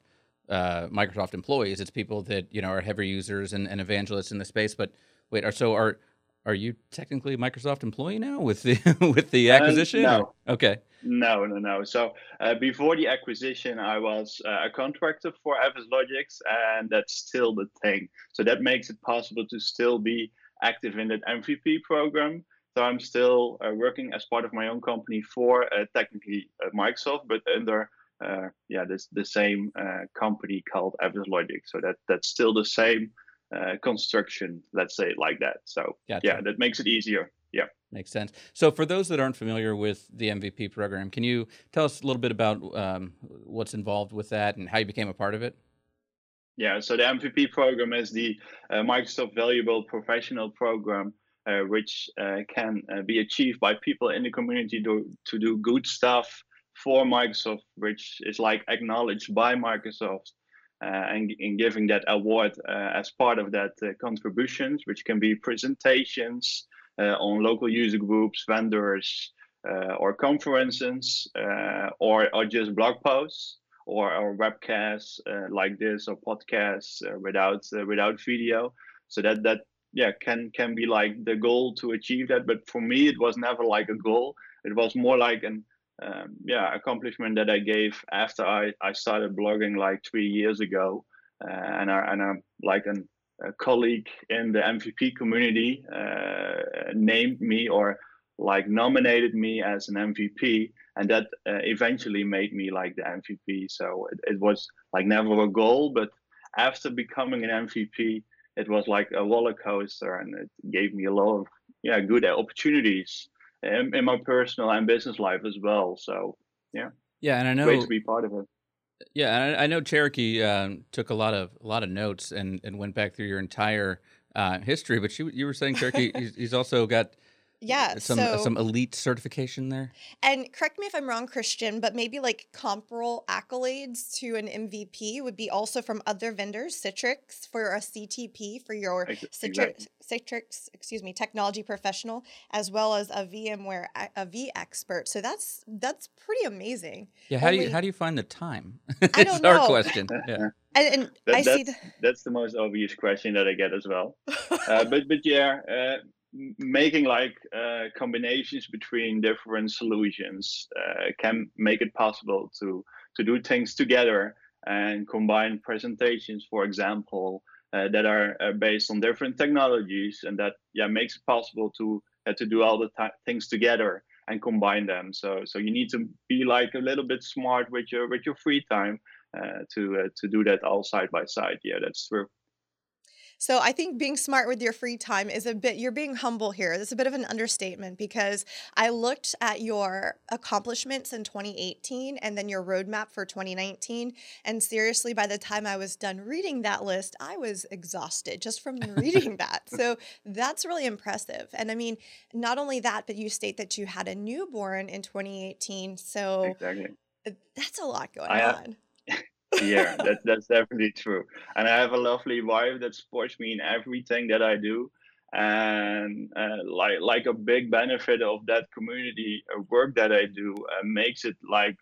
uh, Microsoft employees; it's people that you know are heavy users and, and evangelists in the space. But wait, are so are are you technically a Microsoft employee now with the [laughs] with the Uh, acquisition? no. Okay. No, no, no. So uh, before the acquisition, I was uh, a contractor for FSLogix, and that's still the thing. So that makes it possible to still be active in that MVP program. So I'm still uh, working as part of my own company for uh, technically uh, Microsoft, but under uh, yeah this the same uh, company called Avis Logic. So that that's still the same uh, construction. Let's say it like that. So Gotcha. yeah, that makes it easier. Yeah. Makes sense. So, for those that aren't familiar with the MVP program, can you tell us a little bit about um, what's involved with that and how you became a part of it? Yeah, so the MVP program is the uh, Microsoft Valuable Professional Program, which uh, can uh, be achieved by people in the community to, to do good stuff for Microsoft, which is like acknowledged by Microsoft. Uh, and, and giving that award uh, as part of that uh, contributions, which can be presentations uh, on local user groups, vendors, uh, or conferences, uh, or, or just blog posts or, or webcasts uh, like this or podcasts uh, without uh, without video. So that that yeah can can be like the goal to achieve that. But for me, it was never like a goal. It was more like an um, yeah accomplishment that I gave after I, I started blogging like three years ago, uh, and I and I'm like an, a colleague in the MVP community uh, named me or like nominated me as an MVP, and that uh, eventually made me like the MVP. So it, it was like never a goal, but after becoming an MVP, it was like a roller coaster, and it gave me a lot of yeah good opportunities in, in my personal and business life as well. So yeah, yeah, and I know great to be part of it. Yeah, I, I know Cherokee um, took a lot of a lot of notes and, and went back through your entire uh, history. But you you were saying Cherokee, [laughs] he's, he's also got yeah, some so, some elite certification there. And correct me if I'm wrong, Christian, but maybe like comparable accolades to an MVP would be also from other vendors, Citrix for a CTP for your Citrix, Citrix, excuse me, technology professional, as well as a VMware a vExpert. So that's that's pretty amazing. Yeah, how Only, do you how do you find the time? [laughs] I don't know. our question. Yeah. [laughs] And, and that, I see the... that's the most obvious question that I get as well. uh, but but yeah, uh, making like uh, combinations between different solutions uh, can make it possible to to do things together and combine presentations for example uh, that are uh, based on different technologies and that yeah makes it possible to uh, to do all the things together and combine them. So so you need to be like a little bit smart with your with your free time uh, to to do that all side by side. Yeah that's true so I think being smart with your free time is a bit, you're being humble here. It's a bit of an understatement because I looked at your accomplishments in 2018 and then your roadmap for 2019. And seriously, by the time I was done reading that list, I was exhausted just from [laughs] reading that. So that's really impressive. And I mean, not only that, but you state that you had a newborn in 2018. So exactly. that's a lot going I, on yeah, [laughs] that, that's definitely true. And I have a lovely wife that supports me in everything that I do. And uh, like like a big benefit of that community uh, work that I do uh, makes it like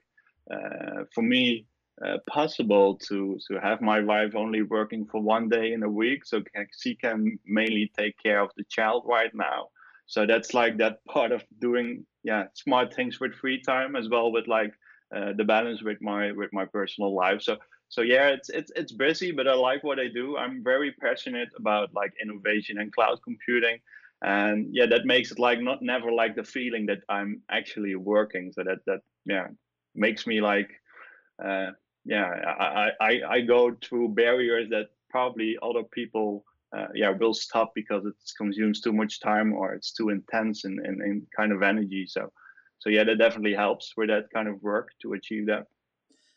uh, for me uh, possible to to have my wife only working for one day in a week, so can, she can mainly take care of the child right now. So that's like that part of doing yeah smart things with free time as well with like uh, the balance with my with my personal life. So so yeah, it's it's it's busy, but I like what I do. I'm very passionate about like innovation and cloud computing, and yeah, that makes it like not never like the feeling that I'm actually working. So that that yeah makes me like uh, yeah I, I I go through barriers that probably other people uh, yeah will stop because it consumes too much time or it's too intense and, and, and kind of energy. So so yeah, that definitely helps with that kind of work to achieve that.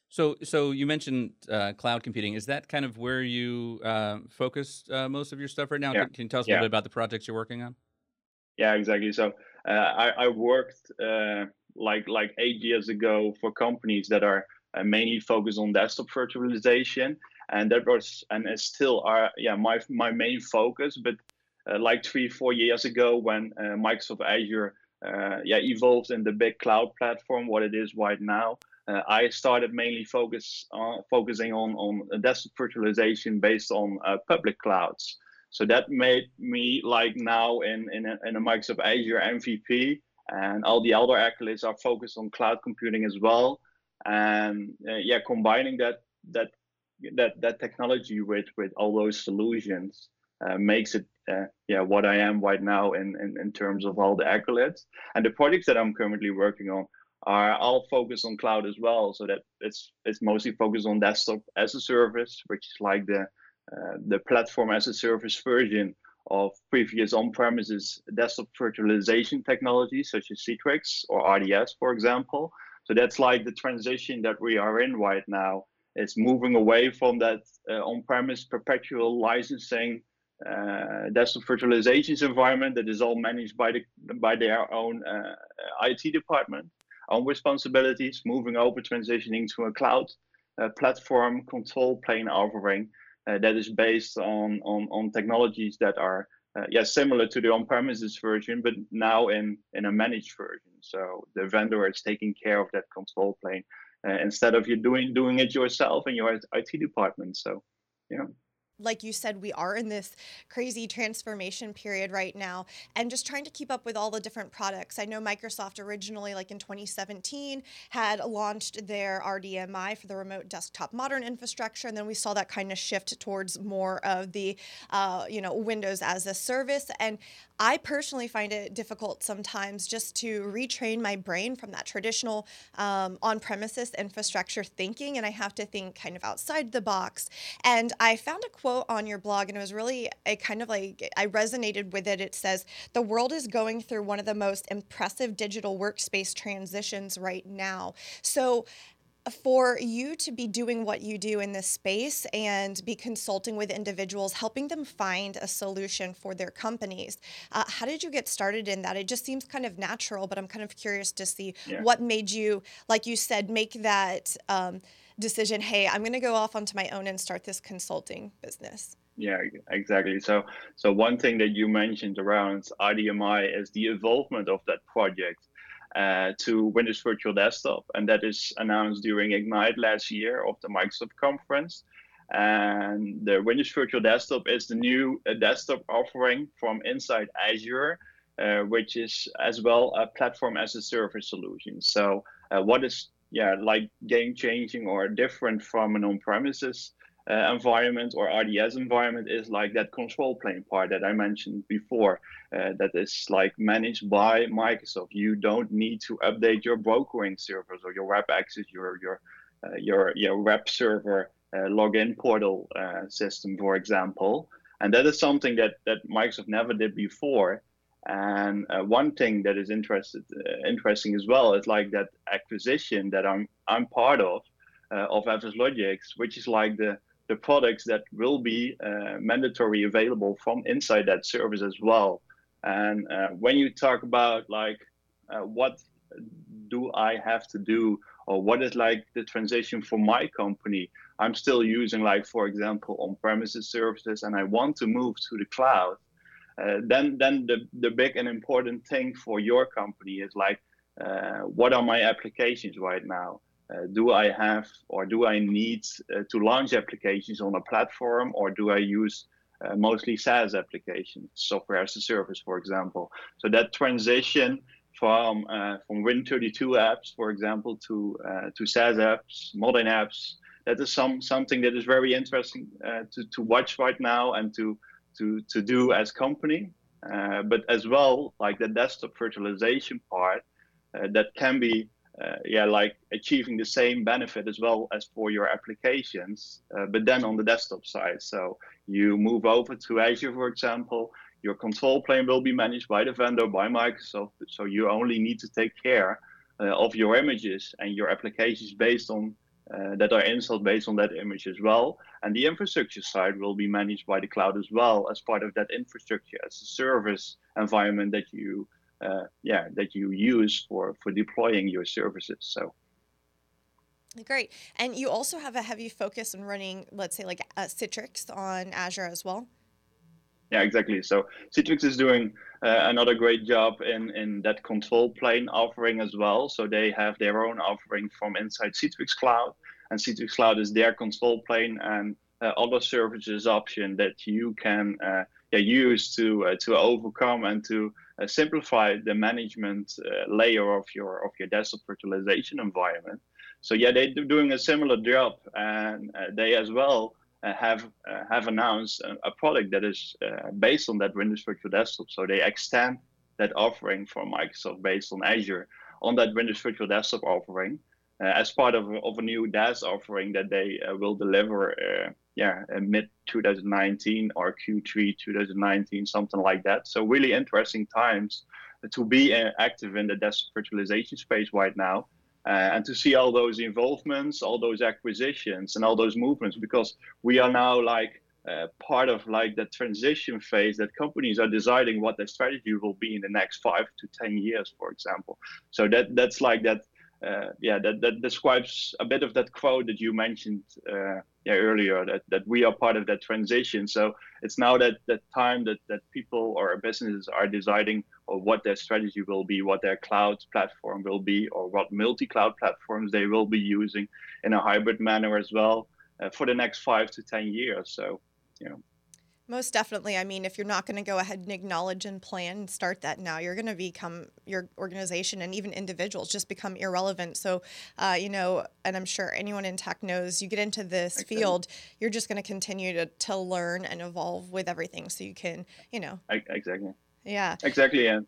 So, so you mentioned uh, cloud computing. Is that kind of where you uh, focus uh, most of your stuff right now? Yeah. Can, can, you tell us a yeah. little bit about the projects you're working on? Yeah, exactly. So, uh, I, I, worked uh, like like eight years ago for companies that are uh, mainly focused on desktop virtualization, and that was and is still are yeah my my main focus. But like three four years ago, when Microsoft Azure yeah evolved in the big cloud platform what it is right now. Uh, I started mainly focus on focusing on on desktop virtualization based on uh, public clouds. So that made me like now in in a, in a Microsoft Azure MVP, and all the other accolades are focused on cloud computing as well. And uh, yeah, combining that that that that technology with with all those solutions uh, makes it uh, yeah what I am right now in, in in terms of all the accolades. And the projects that I'm currently working on are all focused on cloud as well so that it's it's mostly focused on desktop as a service which is like the uh, the platform as a service version of previous on-premises desktop virtualization technologies such as Citrix or RDS for example. So that's like the transition that we are in right now it's moving away from that uh, on-premise perpetual licensing uh, desktop virtualization environment that is all managed by the by their own uh, IT department, own responsibilities, moving over, transitioning to a cloud uh, platform control plane offering uh, that is based on, on on technologies that are uh, yeah similar to the on-premises version, but now in in a managed version. So the vendor is taking care of that control plane uh, instead of you doing doing it yourself in your IT department. So yeah. Like you said, we are in this crazy transformation period right now and just trying to keep up with all the different products. I know Microsoft originally, like in 2017, had launched their RDMI for the remote desktop modern infrastructure. And then we saw that kind of shift towards more of the, uh, you know, Windows as a service. And I personally find it difficult sometimes just to retrain my brain from that traditional um, on premises infrastructure thinking. And I have to think kind of outside the box. And I found a quote on your blog, and it was really a kind of like I resonated with it. It says, The world is going through one of the most impressive digital workspace transitions right now. So, for you to be doing what you do in this space and be consulting with individuals, helping them find a solution for their companies. Uh, how did you get started in that? It just seems kind of natural, but I'm kind of curious to see yeah. what made you, like you said, make that um, decision. Hey, I'm going to go off onto my own and start this consulting business. Yeah, exactly. So, so one thing that you mentioned around RDMI is the involvement of that project uh, to Windows Virtual Desktop, and that is announced during Ignite last year of the Microsoft conference. And the Windows Virtual Desktop is the new uh, desktop offering from inside Azure, uh, which is as well a platform as a service solution. So, uh, what is yeah like game changing or different from an on-premises uh, environment or RDS environment is like that control plane part that I mentioned before. Uh, that is like managed by Microsoft. You don't need to update your brokering servers or your web access, your your uh, your your web server uh, login portal uh, system, for example. And that is something that that Microsoft never did before. And uh, one thing that is interested, interesting as well is like that acquisition that I'm I'm part of of FSLogix, which is like the the products that will be uh, mandatory available from inside that service as well. And uh, when you talk about like uh, what do I have to do or what is like the transition for my company, I'm still using like for example on-premises services and I want to move to the cloud. Uh, then then the, the big and important thing for your company is like uh, what are my applications right now uh, do I have or do I need uh, to launch applications on a platform or do I use uh, mostly SaaS applications, software as a service, for example? So that transition from uh, from Win32 apps, for example, to to SaaS apps, modern apps, that is some something that is very interesting to, to watch right now and to to to do as company. but as well, like the desktop virtualization part, that can be uh, yeah, like achieving the same benefit as well as for your applications, uh, but then on the desktop side. So you move over to Azure, for example, your control plane will be managed by the vendor, by Microsoft. So you only need to take care uh, of your images and your applications based on uh, that are installed based on that image as well. And the infrastructure side will be managed by the cloud as well as part of that infrastructure as a service environment that you uh, yeah that you use for for deploying your services. So. Great. And you also have a heavy focus on running, let's say, like uh, Citrix on Azure as well. Yeah, exactly. So Citrix is doing uh, another great job in, in that control plane offering as well. So they have their own offering from inside Citrix Cloud, and Citrix Cloud is their control plane and uh, other services option that you can uh, yeah, use to uh, to overcome and to uh, simplify the management uh, layer of your of your desktop virtualization environment. So yeah, they're doing a similar job, and uh, they as well have have announced a, a, product that is based on that Windows Virtual Desktop. So they extend that offering from Microsoft based on Azure on that Windows Virtual Desktop offering as part of, of a new DaaS offering that they uh, will deliver, uh, yeah, mid 2019 or Q3 2019, something like that. So really interesting times to be active in the DaaS virtualization space right now. Uh, and to see all those involvements, all those acquisitions, and all those movements, because we are now like uh, part of like the transition phase that companies are deciding what their strategy will be in the next five to ten years, for example. So that that's like that uh, yeah, that, that describes a bit of that quote that you mentioned uh, yeah, earlier that, that we are part of that transition. So it's now that that time that, that people or businesses are deciding or what their strategy will be, what their cloud platform will be, or what multi-cloud platforms they will be using in a hybrid manner as well uh, for the next five to ten years. So you know. Most definitely. I mean, if you're not going to go ahead and acknowledge and plan and start that now, you're going to become your organization and even individuals just become irrelevant. So, uh, you know, and I'm sure anyone in tech knows you get into this field, you're just going to continue to to learn and evolve with everything. So you can, you know. Exactly. Yeah. Exactly. Yeah.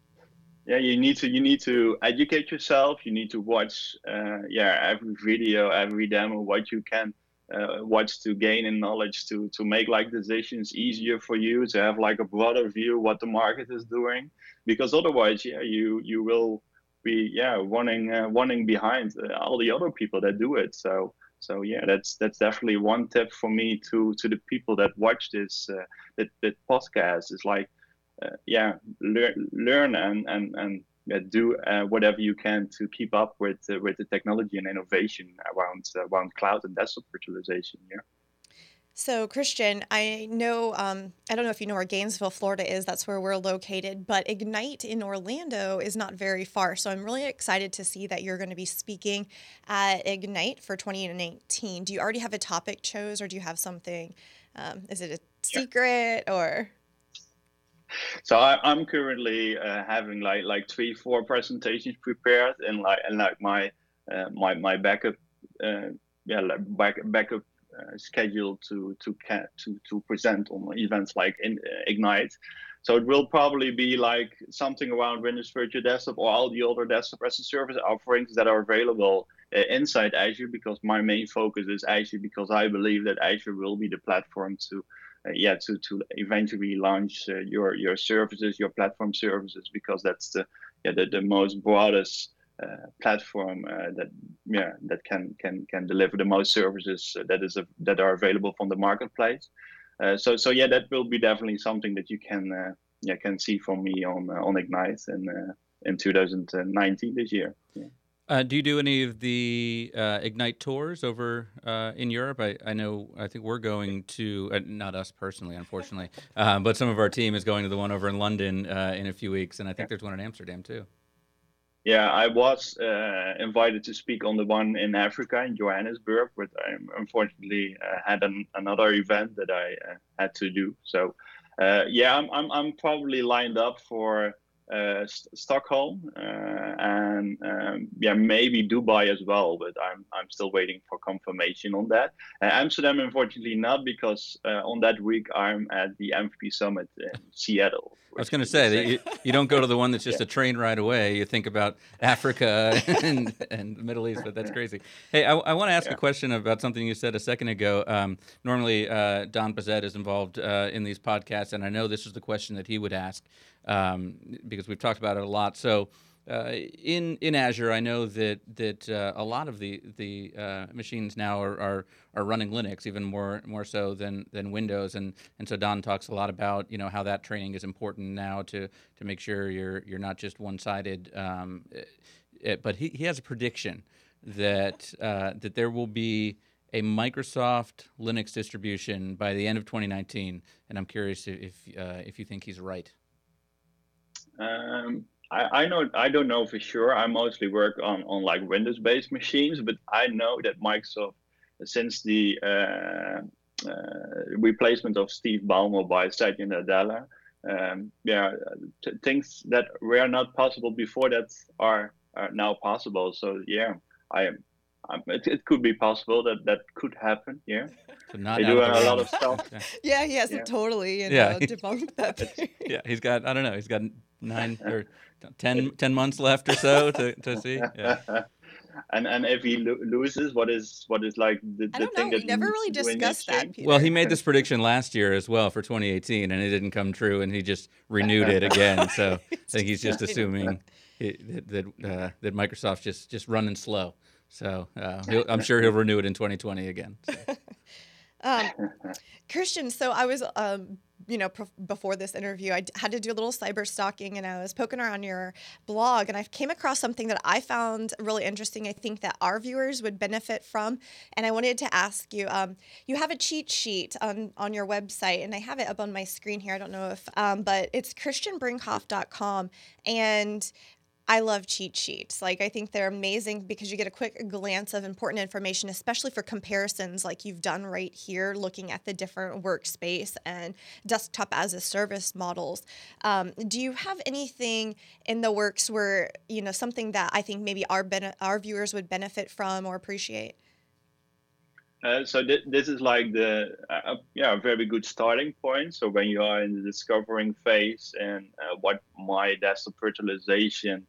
Yeah, you need to you need to educate yourself. You need to watch, uh, yeah, every video, every demo, what you can uh, watch to gain in knowledge to to make like decisions easier for you to have like a broader view what the market is doing. Because otherwise yeah you you will be yeah running uh, running behind uh, all the other people that do it. So so yeah that's that's definitely one tip for me to to the people that watch this uh, that, that podcast. Is like uh, yeah learn learn and and and do uh, whatever you can to keep up with uh, with the technology and innovation around around cloud and desktop virtualization. Yeah. So, Christian, I know, um, I don't know if you know where Gainesville, Florida is. That's where we're located. But Ignite in Orlando is not very far. So, I'm really excited to see that you're going to be speaking at Ignite for 2019. Do you already have a topic chose or do you have something? Um, is it a secret yeah. or? So I, am currently uh, having like like three four presentations prepared and like and like my uh, my my backup uh, yeah like back, backup uh, schedule to to to to present on events like in, uh, Ignite. So it will probably be like something around Windows Virtual Desktop or all the other desktop as a service offerings that are available uh, inside Azure because my main focus is Azure because I believe that Azure will be the platform to yeah to to eventually launch uh, your your services your platform services because that's the yeah the, the most broadest uh, platform uh, that yeah that can can can deliver the most services that is a, that are available from the marketplace. Uh, so so yeah, that will be definitely something that you can uh, yeah can see from me on on Ignite in in 2019 this year. Yeah. Uh, do you do any of the uh, Ignite tours over uh, in Europe? I, I know, I think we're going to, uh, not us personally, unfortunately, [laughs] uh, but some of our team is going to the one over in London uh, in a few weeks, and I think there's one in Amsterdam too. Yeah, I was invited to speak on the one in Africa, in Johannesburg, but I unfortunately had an, another event that I had to do. So, yeah, I'm, I'm, I'm probably lined up for St- Stockholm uh, and um, yeah maybe Dubai as well, but I'm I'm still waiting for confirmation on that. Uh, Amsterdam, unfortunately, not because uh, on that week I'm at the MVP Summit in Seattle. I was going to say that you, you, don't go to the one that's just [laughs] yeah. a train ride away. You think about Africa [laughs] and, and the Middle East, but that's crazy. Hey, I, I want to ask yeah. a question about something you said a second ago. Um, normally, uh, Don Pezet is involved uh, in these podcasts, and I know this is the question that he would ask um, because we've talked about it a lot. So. Uh, in in Azure, I know that that uh, a lot of the the uh, machines now are, are are running Linux, even more more so than than Windows. And and so Don talks a lot about you know how that training is important now to to make sure you're you're not just one sided. Um, eh, but he, he has a prediction that uh, that there will be a Microsoft Linux distribution by the end of 2019, and I'm curious if uh, if you think he's right. Um, I, I know I don't know for sure. I mostly work on, on like Windows based machines, but I know that Microsoft since the uh, uh, replacement of Steve Ballmer by Satya Nadella, um, yeah, t- things that were not possible before that are, are now possible. So yeah, I am. Um, it, it, could be possible that that could happen. Yeah, so not they do a lot of stuff. [laughs] yeah, he hasn't yeah. totally you know, yeah. debunked that. yeah, he's got. I don't know. He's got nine or 10, 10 months left or so to, to see. Yeah. [laughs] and and if he lo- loses, what is what is like the, the thing know. that we never really discussed that. Peter. Well, he made this prediction last year as well for 2018, and it didn't come true, and he just renewed it again. So [laughs] I think he's just assuming that that, uh, that Microsoft's just just running slow. So uh, I'm sure he'll renew it in 2020 again. So. [laughs] um, Christian, so I was um, you know, before this interview, I had to do a little cyber stalking and I was poking around your blog and I came across something that I found really interesting. I think that our viewers would benefit from. And I wanted to ask you um, you have a cheat sheet on, on your website, and I have it up on my screen here. I don't know if, um, but it's christiaanbrinkhoff.com. And I love cheat sheets. Like I think they're amazing because you get a quick glance of important information, especially for comparisons like you've done right here, looking at the different workspace and desktop as a service models. Um, do you have anything in the works where you know something that I think maybe our bene- our viewers would benefit from or appreciate? Uh, so th- this is like the uh, yeah very good starting point. So when you are in the discovering phase and uh, what my desktop virtualization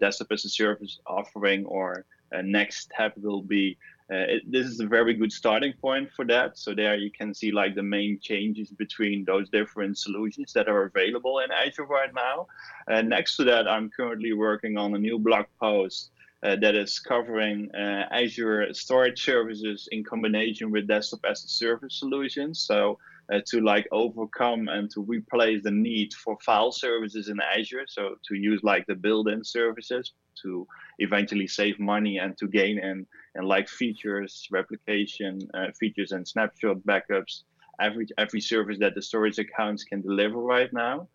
desktop as a service offering or next step will be, uh, it, this is a very good starting point for that. So there you can see like the main changes between those different solutions that are available in Azure right now. And next to that, I'm currently working on a new blog post uh, that is covering uh, Azure storage services in combination with desktop as a service solutions. So uh, to like overcome and to replace the need for file services in Azure. So to use like the built-in services to eventually save money and to gain and and like features, replication uh, features, and snapshot backups. Every every service that the storage accounts can deliver right now.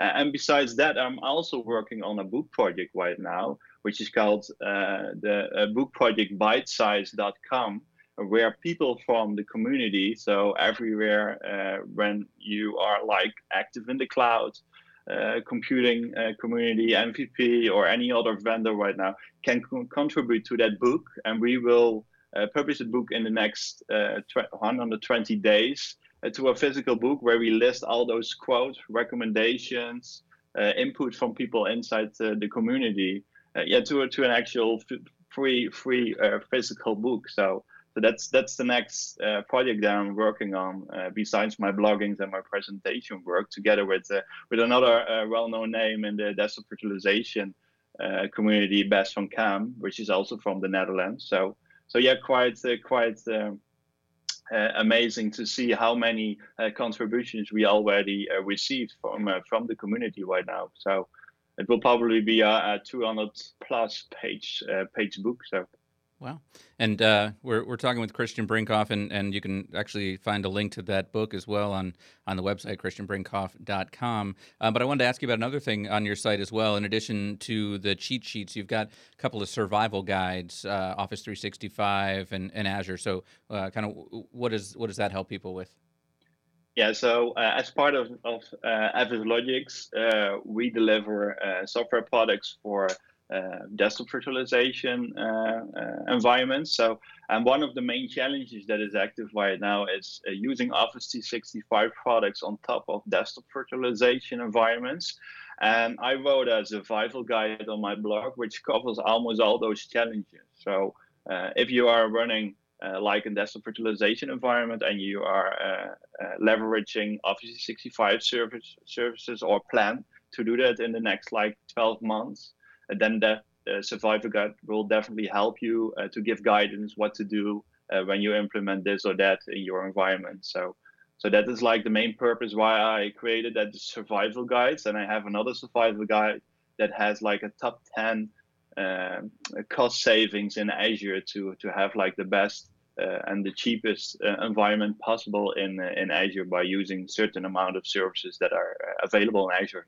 And besides that, I'm also working on a book project right now which is called uh, the uh, book project bitesize.com, where people from the community, so everywhere uh, when you are like active in the cloud, uh, computing uh, community, MVP, or any other vendor right now, can co- contribute to that book. And we will uh, publish the book in the next 120 days to a physical book where we list all those quotes, recommendations, input from people inside the community uh, yeah to to an actual free free uh, physical book. So so that's that's the next uh, project that I'm working on uh, besides my bloggings and my presentation work together with uh, with another uh, well-known name in the desktop virtualization community, Bas van Kaam, which is also from the Netherlands. So so yeah, quite quite. Um, amazing to see how many contributions we already received from from the community right now. So it will probably be a, a 200 plus page uh, page book. So. Wow. And uh, we're, we're talking with Christiaan Brinkhoff, and, and you can actually find a link to that book as well on, on the website, christiaanbrinkhoff.com. Uh, but I wanted to ask you about another thing on your site as well. In addition to the cheat sheets, you've got a couple of survival guides, uh, Office 365 and, and Azure. So, uh, kind of what, is, what does that help people with? Yeah, so uh, as part of, of uh, FSLogix, uh, we deliver uh, software products for desktop virtualization uh, environments. So, and one of the main challenges that is active right now is using Office 365 products on top of desktop virtualization environments. And I wrote a survival guide on my blog, which covers almost all those challenges. So, if you are running uh, like a desktop virtualization environment and you are uh, uh, leveraging Office 365 service, services or plan to do that in the next like 12 months, then that uh, Survivor Guide will definitely help you uh, to give guidance what to do uh, when you implement this or that in your environment. So, so that is like the main purpose why I created that survival guides, and I have another survival guide that has like a top 10 uh, cost savings in Azure to to have like the best uh, and the cheapest uh, environment possible in in Azure by using certain amount of services that are uh, available in Azure.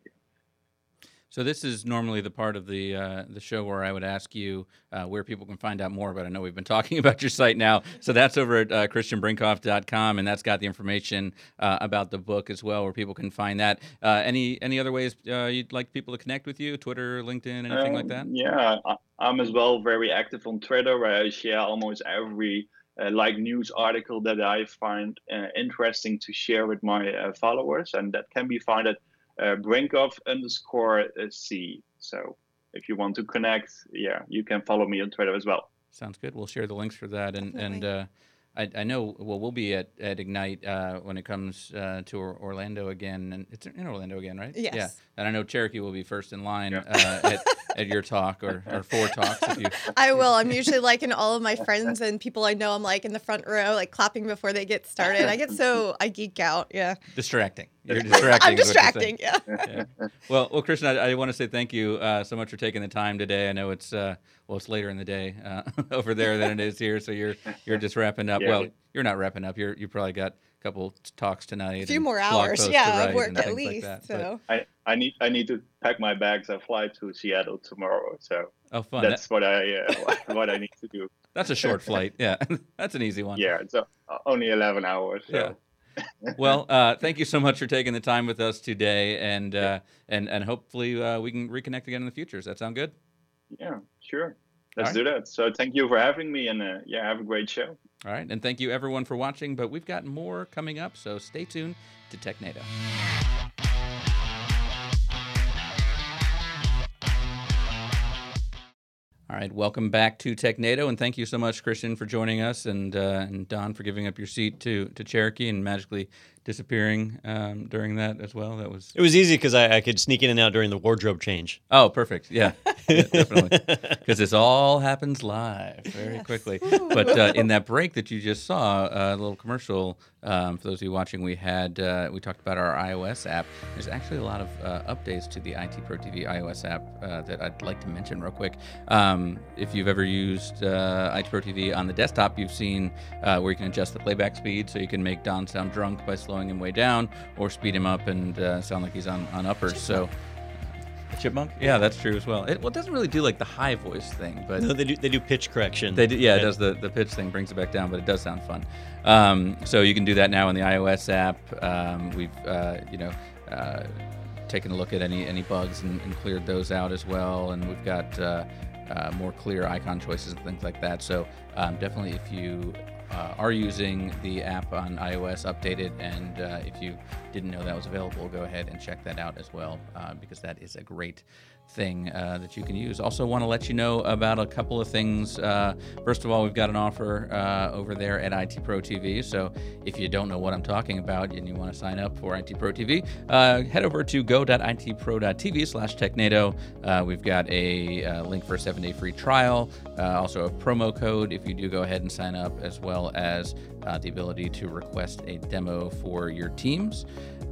So this is normally the part of the uh, the show where I would ask you uh, where people can find out more. But I know we've been [laughs] talking about your site now, so that's over at uh, christiaanbrinkhoff.com, and that's got the information uh, about the book as well, where people can find that. Uh, any any other ways uh, you'd like people to connect with you? Twitter, LinkedIn, anything um, like that? Yeah, I'm as well very active on Twitter, where I share almost every like news article that I find interesting to share with my followers, and that can be found at uh, Brinkhoff underscore C. So if you want to connect, yeah, you can follow me on Twitter as well. Sounds good. We'll share the links for that. And and uh, I, I know well we'll be at, at Ignite uh, when it comes uh, to Orlando again, and it's in Orlando again, right? Yes. Yeah, and I know Cherokee will be first in line yeah. uh, at, at your talk or, or four talks. If you, I will. I'm usually like in all of my friends and people I know. I'm like in the front row, like clapping before they get started. I get so I geek out. Yeah. Distracting. You're distracting. I'm distracting. Yeah. yeah. Well, well, Christian, I, I, want to say thank you uh, so much for taking the time today. I know it's uh, well, it's later in the day uh, [laughs] over there than it is here, so you're you're just wrapping up. Yeah. Well, you're not wrapping up. You're you probably got couple t- talks tonight. A few more hours, yeah, of work at things like least. that. But- so I, I need I need to pack my bags. I fly to Seattle tomorrow, so oh, fun. That- that's what I uh, what I need to do. [laughs] that's a short flight. Yeah, [laughs] that's an easy one. Yeah, it's uh, only eleven hours. So. Yeah. [laughs] well, uh, thank you so much for taking the time with us today, and uh, and and hopefully uh, we can reconnect again in the future. Does that sound good? Yeah, sure. Let's All do that. So thank you for having me, and uh, yeah, have a great show. All right, and thank you everyone for watching. But we've got more coming up, so stay tuned to TechNado. All right, welcome back to TechNado, and thank you so much, Christian, for joining us, and uh, and Don for giving up your seat to to Cherokee and magically disappearing um, during that as well. That was It was easy because I, I could sneak in and out during the wardrobe change. Oh, perfect. Yeah, [laughs] yeah definitely. Because this all happens live very Yes. quickly. But uh, in that break that you just saw, uh, a little commercial. Um, for those of you watching, we had uh, we talked about our iOS app. There's actually a lot of uh, updates to the IT Pro TV iOS app uh, that I'd like to mention real quick. Um, if you've ever used uh, IT Pro TV on the desktop, you've seen uh, where you can adjust the playback speed, so you can make Don sound drunk by slowing him way down, or speed him up and uh, sound like he's on on uppers. So. Chipmunk? Yeah, that's true as well. It, well, it doesn't really do like the high voice thing, but No, they do they do pitch correction. they do, yeah, it does the, the pitch thing, brings it back down, but it does sound fun. Um, so you can do that now in the iOS app. Um, we've, uh, you know, uh, taken a look at any any bugs and, and cleared those out as well, and we've got uh, uh, more clear icon choices and things like that. So um, definitely, if you uh, are using the app on iOS, update it, and uh, if you didn't know that was available, go ahead and check that out as well, uh, because that is a great thing uh, that you can use. Also, want to let you know about a couple of things. Uh, first of all, we've got an offer uh, over there at IT Pro TV. So if you don't know what I'm talking about and you want to sign up for IT Pro TV, uh, head over to go.itpro.tv slash technado. Uh, we've got a uh, link for a seven day free trial, also a promo code if you do go ahead and sign up, as well as the ability to request a demo for your teams.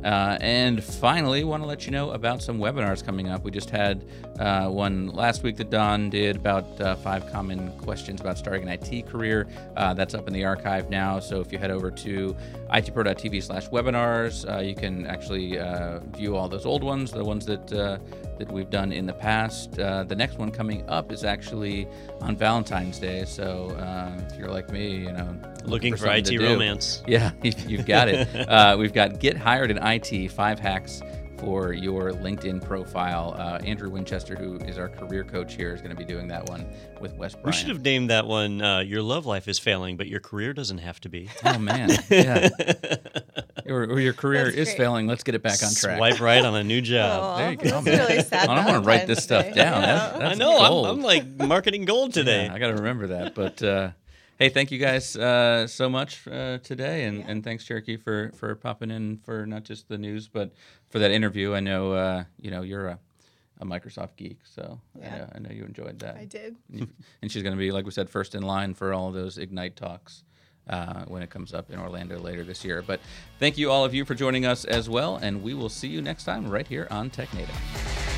Uh, and finally, want to let you know about some webinars coming up. We just had uh, one last week that Don did about uh, five common questions about starting an IT career. Uh, that's up in the archive now. So if you head over to itpro.tv slash webinars, uh, you can actually uh, view all those old ones, the ones that uh, that we've done in the past. Uh, the next one coming up is actually on Valentine's Day. So uh, if you're like me, you know, looking for, something IT romance. Yeah, [laughs] you've got it. [laughs] uh, we've got Get Hired in IT, five hacks for your LinkedIn profile. Uh, Andrew Winchester, who is our career coach here, is going to be doing that one with Wes Bryan. We should have named that one uh, "Your Love Life is Failing, but Your Career Doesn't Have to Be." Oh man, yeah. [laughs] or, or your career is failing. Let's get it back on track. Swipe right on a new [laughs] job. Aw, there you go, That's man. really sad. I don't want to write this stuff down. Yeah. [laughs] That's, that's I know. I'm, I'm like marketing gold today. Yeah, I got to remember that. But uh, hey, thank you guys uh, so much uh, today, and, and thanks Cherokee for for popping in for not just the news, but for that interview. I know uh, you know you're a, a Microsoft geek, so I, Yeah. know, I know you enjoyed that. I did. And she's going to be, like we said, first in line for all of those Ignite talks. Uh, when it comes up in Orlando later this year. But thank you all of you for joining us as well, and we will see you next time right here on TechNado.